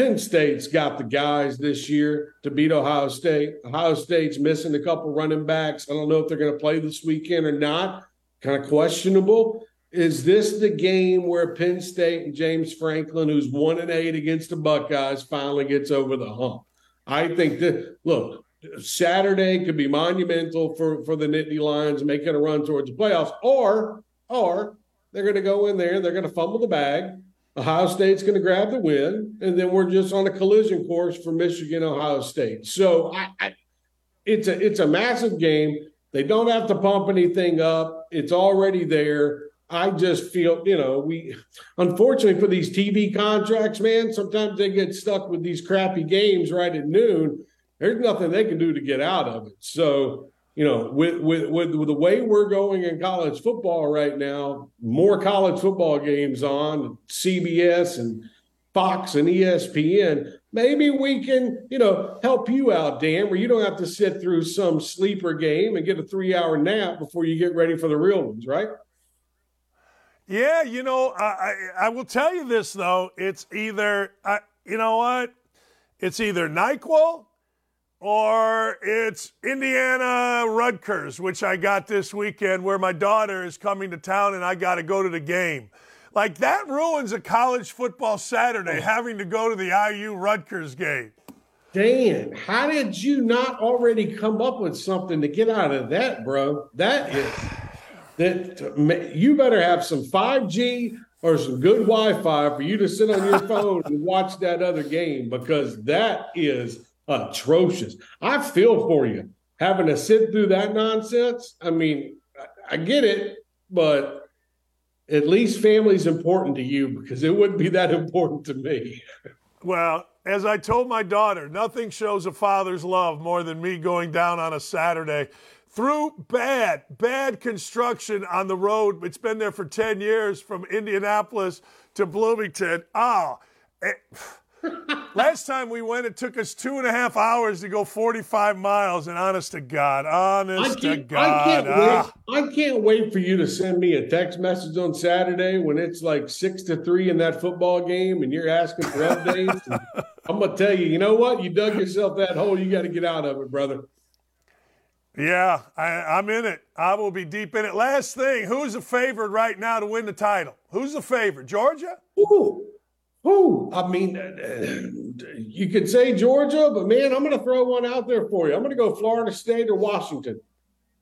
Penn State's got the guys this year to beat Ohio State. Ohio State's missing a couple running backs. I don't know if they're going to play this weekend or not. Kind of questionable. Is this the game where Penn State and James Franklin, who's one and eight against the Buckeyes, finally gets over the hump? I think that look, Saturday could be monumental for for the Nittany Lions making a run towards the playoffs, or or they're going to go in there, they're going to fumble the bag. Ohio State's going to grab the win, and then we're just on a collision course for Michigan, Ohio State. So I, I, it's a it's a massive game. They don't have to pump anything up. It's already there. I just feel, you know, we unfortunately for these TV contracts, man, sometimes they get stuck with these crappy games right at noon there's nothing they can do to get out of it. So, you know, with, with, with, with the way we're going in college football right now, more college football games on CBS and Fox and ESPN, maybe we can, you know, help you out, Dan, where you don't have to sit through some sleeper game and get a three hour nap before you get ready for the real ones, right?
Yeah, you know, I, I, I will tell you this, though. It's either, I, you know what? It's either NyQuil or it's Indiana Rutgers, which I got this weekend, where my daughter is coming to town and I got to go to the game. Like that ruins a college football Saturday oh. having to go to the IU Rutgers game.
Dan, how did you not already come up with something to get out of that, bro? That is that you better have some 5G or some good Wi-Fi for you to sit on your phone and watch that other game because that is atrocious. I feel for you having to sit through that nonsense. I mean, I get it, but at least family's important to you because it wouldn't be that important to me.
Well, as I told my daughter, nothing shows a father's love more than me going down on a Saturday through bad, bad construction on the road. It's been there for 10 years from Indianapolis to Bloomington. Oh, Last time we went, it took us two and a half hours to go 45 miles. And honest to God, honest to God,
I can't, ah. wait, I can't wait for you to send me a text message on Saturday when it's like six to three in that football game, and you're asking for updates. I'm gonna tell you, you know what? You dug yourself that hole. You got to get out of it, brother.
Yeah, I, am in it. I will be deep in it. Last thing, who's the favorite right now to win the title? Who's the favorite? Georgia?
Ooh. Who? I mean, uh, you could say Georgia, but man, I'm going to throw one out there for you. I'm going to go Florida State or Washington.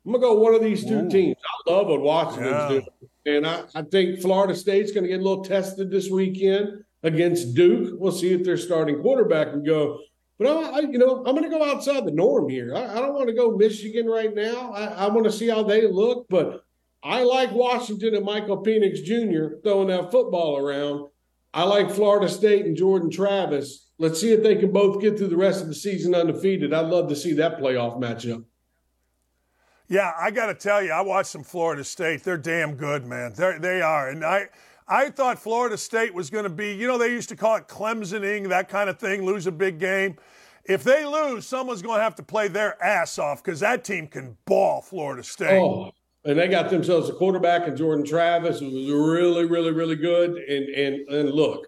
I'm going to go one of these two Ooh. teams. I love what Washington's yeah. doing. And I, I think Florida State's going to get a little tested this weekend against Duke. We'll see if their starting quarterback can go. But I, I you know, I'm going to go outside the norm here. I, I don't want to go Michigan right now. I, I want to see how they look, but I like Washington and Michael Penix Jr. throwing that football around. I like Florida State and Jordan Travis. Let's see if they can both get through the rest of the season undefeated. I'd love to see that playoff matchup.
Yeah, I got to tell you, I watched some Florida State. They're damn good, man. They're, they are. And I, I thought Florida State was going to be, you know, they used to call it Clemsoning, that kind of thing, lose a big game. If they lose, someone's going to have to play their ass off because that team can ball Florida State.
Oh, and they got themselves a quarterback in Jordan Travis who was really, really, really good. And and and look,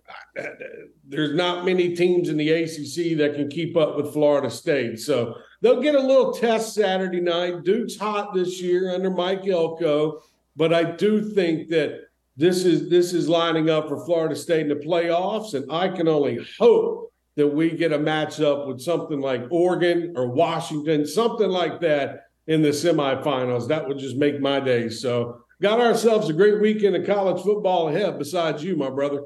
there's not many teams in the ACC that can keep up with Florida State, so they'll get a little test Saturday night. Duke's hot this year under Mike Elko, but I do think that this is this is lining up for Florida State in the playoffs, and I can only hope that we get a matchup with something like Oregon or Washington, something like that in the semifinals. That would just make my day. So, got ourselves a great weekend of college football ahead, besides you, my brother.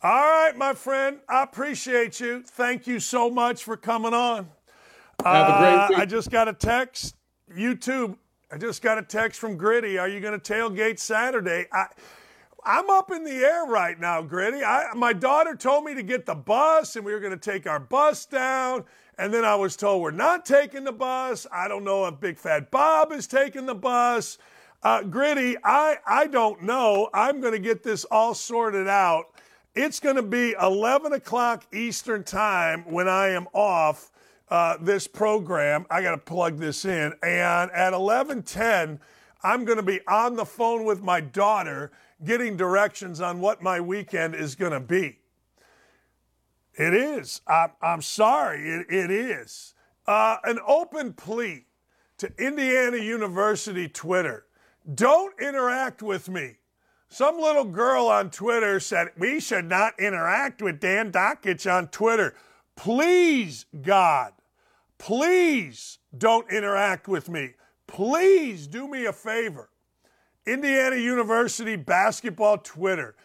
All right, my friend. I appreciate you. Thank you so much for coming on.
Have a great uh.
I just got a text. YouTube. I just got a text from Gritty. Are you going to tailgate Saturday? I, I'm up in the air right now, Gritty. I, my daughter told me to get the bus, and we were going to take our bus down. And then I was told we're not taking the bus. I don't know if Big Fat Bob is taking the bus. Uh, Gritty, I, I don't know. I'm going to get this all sorted out. It's going to be 11 o'clock Eastern Time when I am off uh, this program. I got to plug this in. And at 11:10, I'm going to be on the phone with my daughter getting directions on what my weekend is going to be. It is. I'm, I'm sorry. It, it is. Uh, an open plea to Indiana University Twitter. Don't interact with me. Some little girl on Twitter said we should not interact with Dan Dakich on Twitter. Please, God, please don't interact with me. Please do me a favor. Indiana University basketball Twitter,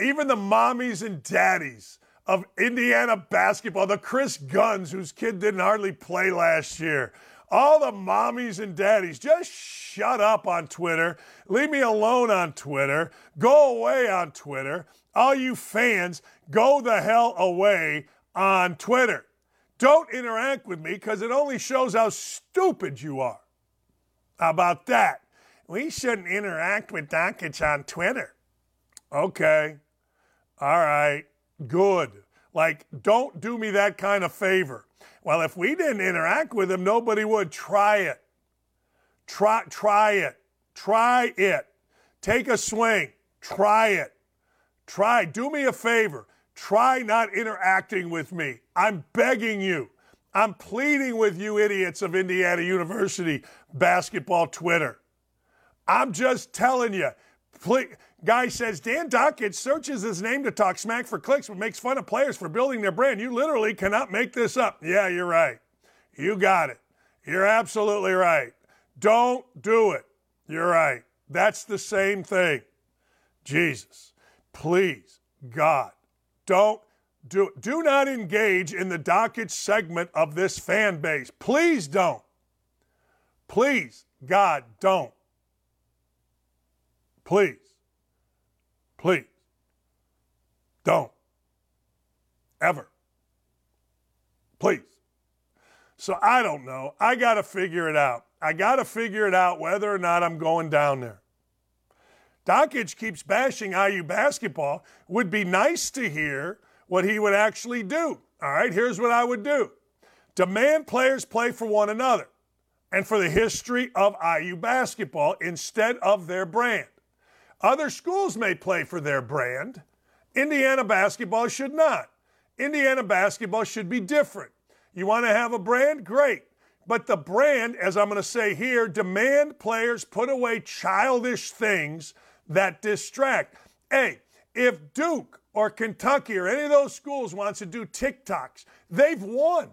even the mommies and daddies of Indiana basketball, the Chris Guns, whose kid didn't hardly play last year. All the mommies and daddies, just shut up on Twitter. Leave me alone on Twitter. Go away on Twitter. All you fans, go the hell away on Twitter. Don't interact with me because it only shows how stupid you are. How about that? We shouldn't interact with Dakich on Twitter. Okay. All right, good. Like, don't do me that kind of favor. Well, if we didn't interact with him, nobody would. Try it. Try, try it. Try it. Take a swing. Try it. Try. Do me a favor. Try not interacting with me. I'm begging you. I'm pleading with you, idiots of Indiana University basketball Twitter. I'm just telling you. Please, guy says Dan Dakich searches his name to talk smack for clicks, but makes fun of players for building their brand. You literally cannot make this up. Yeah, you're right. You got it. You're absolutely right. Don't do it. You're right. That's the same thing. Jesus, please, God, don't do it. do not engage in the Dakich segment of this fan base. Please don't. Please, God, don't. Please. Please. Don't. Ever. Please. So I don't know. I got to figure it out. I got to figure it out whether or not I'm going down there. Dakich keeps bashing IU basketball. Would be nice to hear what he would actually do. All right, here's what I would do demand players play for one another and for the history of IU basketball instead of their brand. Other schools may play for their brand. Indiana basketball should not. Indiana basketball should be different. You want to have a brand? Great. But the brand, as I'm going to say here, demand players put away childish things that distract. Hey, if Duke or Kentucky or any of those schools wants to do TikToks, they've won.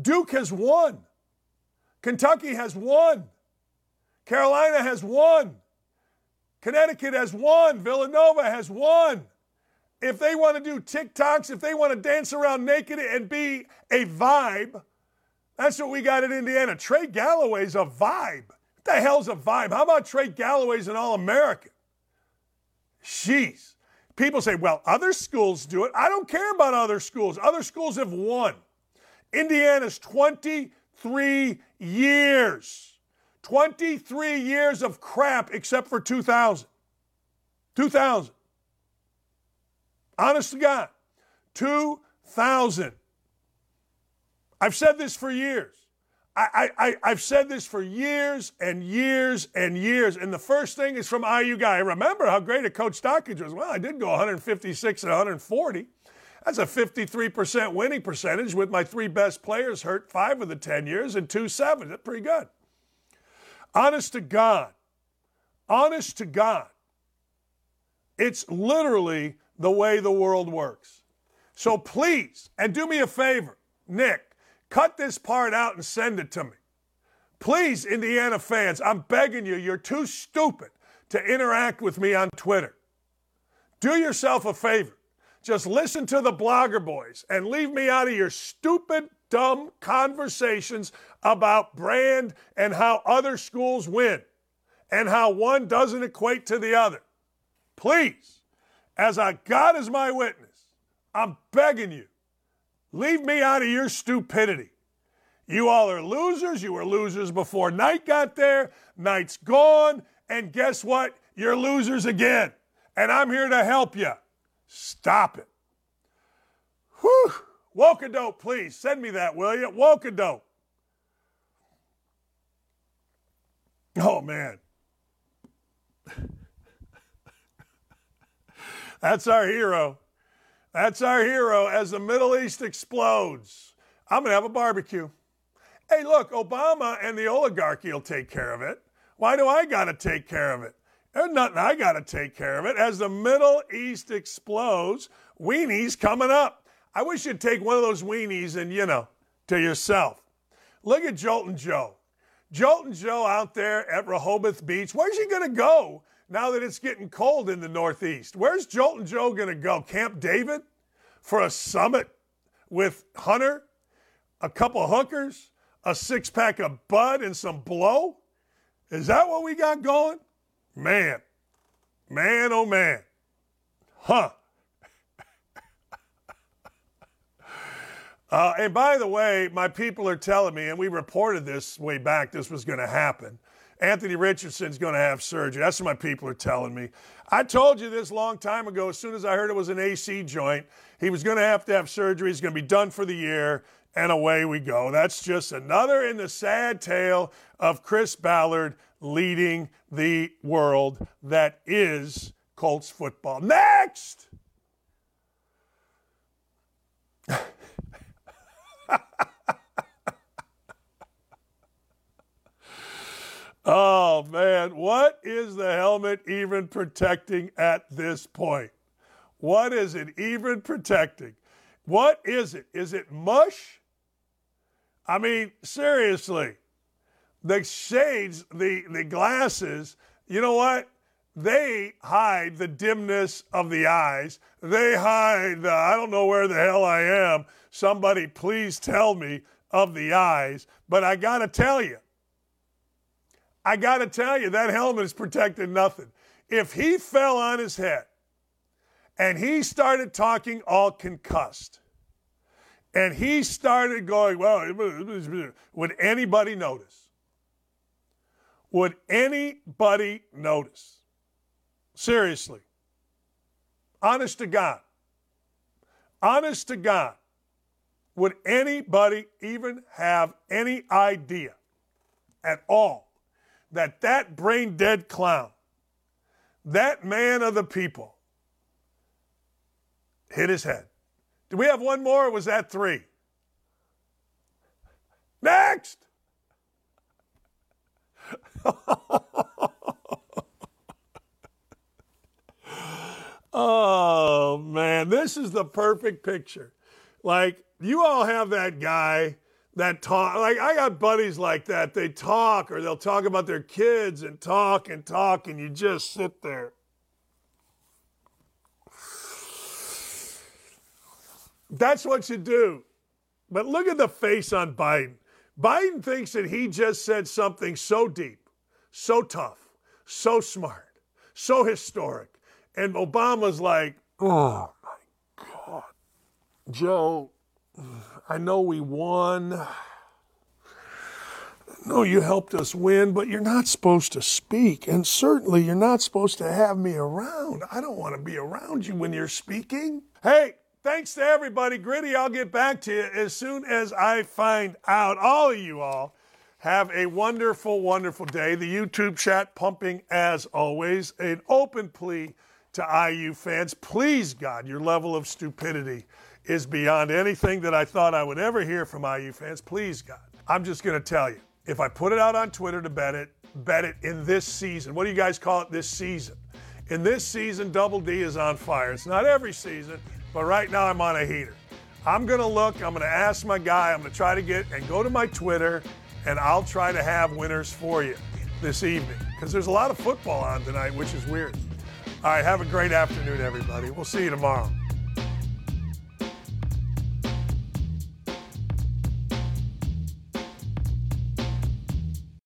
Duke has won. Kentucky has won. Carolina has won. Connecticut has won. Villanova has won. If they want to do TikToks, if they want to dance around naked and be a vibe, that's what we got in Indiana. Trey Galloway's a vibe. What the hell's a vibe? How about Trey Galloway's an All American? Jeez. People say, well, other schools do it. I don't care about other schools. Other schools have won. Indiana's 23 years. 23 years of crap except for 2000. 2000. Honest to God. 2000. I've said this for years. I, I, I've said this for years and years and years. And the first thing is from IU guy. I remember how great a coach Dakich was. Well, I did go 156 and 140. That's a 53% winning percentage with my three best players hurt five of the 10 years and two seven. That's pretty good. Honest to God, honest to God, it's literally the way the world works. So please, and do me a favor, Nick, cut this part out and send it to me. Please, Indiana fans, I'm begging you, you're too stupid to interact with me on Twitter. Do yourself a favor. Just listen to the blogger boys and leave me out of your stupid, dumb conversations about brand and how other schools win and how one doesn't equate to the other. Please, as I God is my witness, I'm begging you, leave me out of your stupidity. You all are losers. You were losers before Knight got there. Knight's gone. And guess what? You're losers again. And I'm here to help you. Stop it. Whew. Wokadope, please. Send me that, will you? Wokadope. Oh, man. That's our hero. That's our hero as the Middle East explodes. I'm going to have a barbecue. Hey, look, Obama and the oligarchy will take care of it. Why do I got to take care of it? There's nothing I got to take care of it. As the Middle East explodes, weenies coming up. I wish you'd take one of those weenies and, you know, to yourself. Look at Joltin' Joe. Joltin' Joe out there at Rehoboth Beach. Where's he going to go now that it's getting cold in the Northeast? Where's Joltin' Joe going to go? Camp David for a summit with Hunter, a couple hookers, a six pack of Bud, and some blow? Is that what we got going? Man, man, oh man. Huh. Uh, and by the way, my people are telling me, and we reported this way back, this was going to happen. Anthony Richardson's going to have surgery. That's what my people are telling me. I told you this long time ago. As soon as I heard it was an AC joint, he was going to have to have surgery. He's going to be done for the year, and away we go. That's just another in the sad tale of Chris Ballard leading the world that is Colts football. Next! Oh man, what is the helmet even protecting at this point? What is it even protecting? What is it? Is it mush? I mean, seriously, the shades, the, the glasses, you know what? They hide the dimness of the eyes. They hide the, I don't know where the hell I am. Somebody please tell me of the eyes. But I got to tell you, I got to tell you, that helmet is protecting nothing. If he fell on his head and he started talking all concussed, and he started going, well, would anybody notice? Would anybody notice? Seriously. Honest to God. Honest to God. Would anybody even have any idea at all that that brain dead clown, that man of the people, hit his head. Do we have one more or was that three? Next! Oh, oh man, this is the perfect picture. Like, you all have that guy that talk like I got buddies like that. They talk or they'll talk about their kids and talk and talk and you just sit there. That's what you do. But look at the face on Biden. Biden thinks that he just said something so deep, so tough, so smart, so historic. And Obama's like, oh my God, Joe, I know we won. No, you helped us win, but you're not supposed to speak. And certainly you're not supposed to have me around. I don't want to be around you when you're speaking. Hey, thanks to everybody. Gritty, I'll get back to you as soon as I find out. All of you all have a wonderful, wonderful day. The YouTube chat pumping as always. An open plea to IU fans. Please, God, your level of stupidity is beyond anything that I thought I would ever hear from IU fans. Please, God. I'm just going to tell you if I put it out on Twitter to bet it, bet it in this season. What do you guys call it this season? In this season, Double D is on fire. It's not every season, but right now I'm on a heater. I'm going to look, I'm going to ask my guy, I'm going to try to get and go to my Twitter, and I'll try to have winners for you this evening because there's a lot of football on tonight, which is weird. All right, have a great afternoon, everybody. We'll see you tomorrow.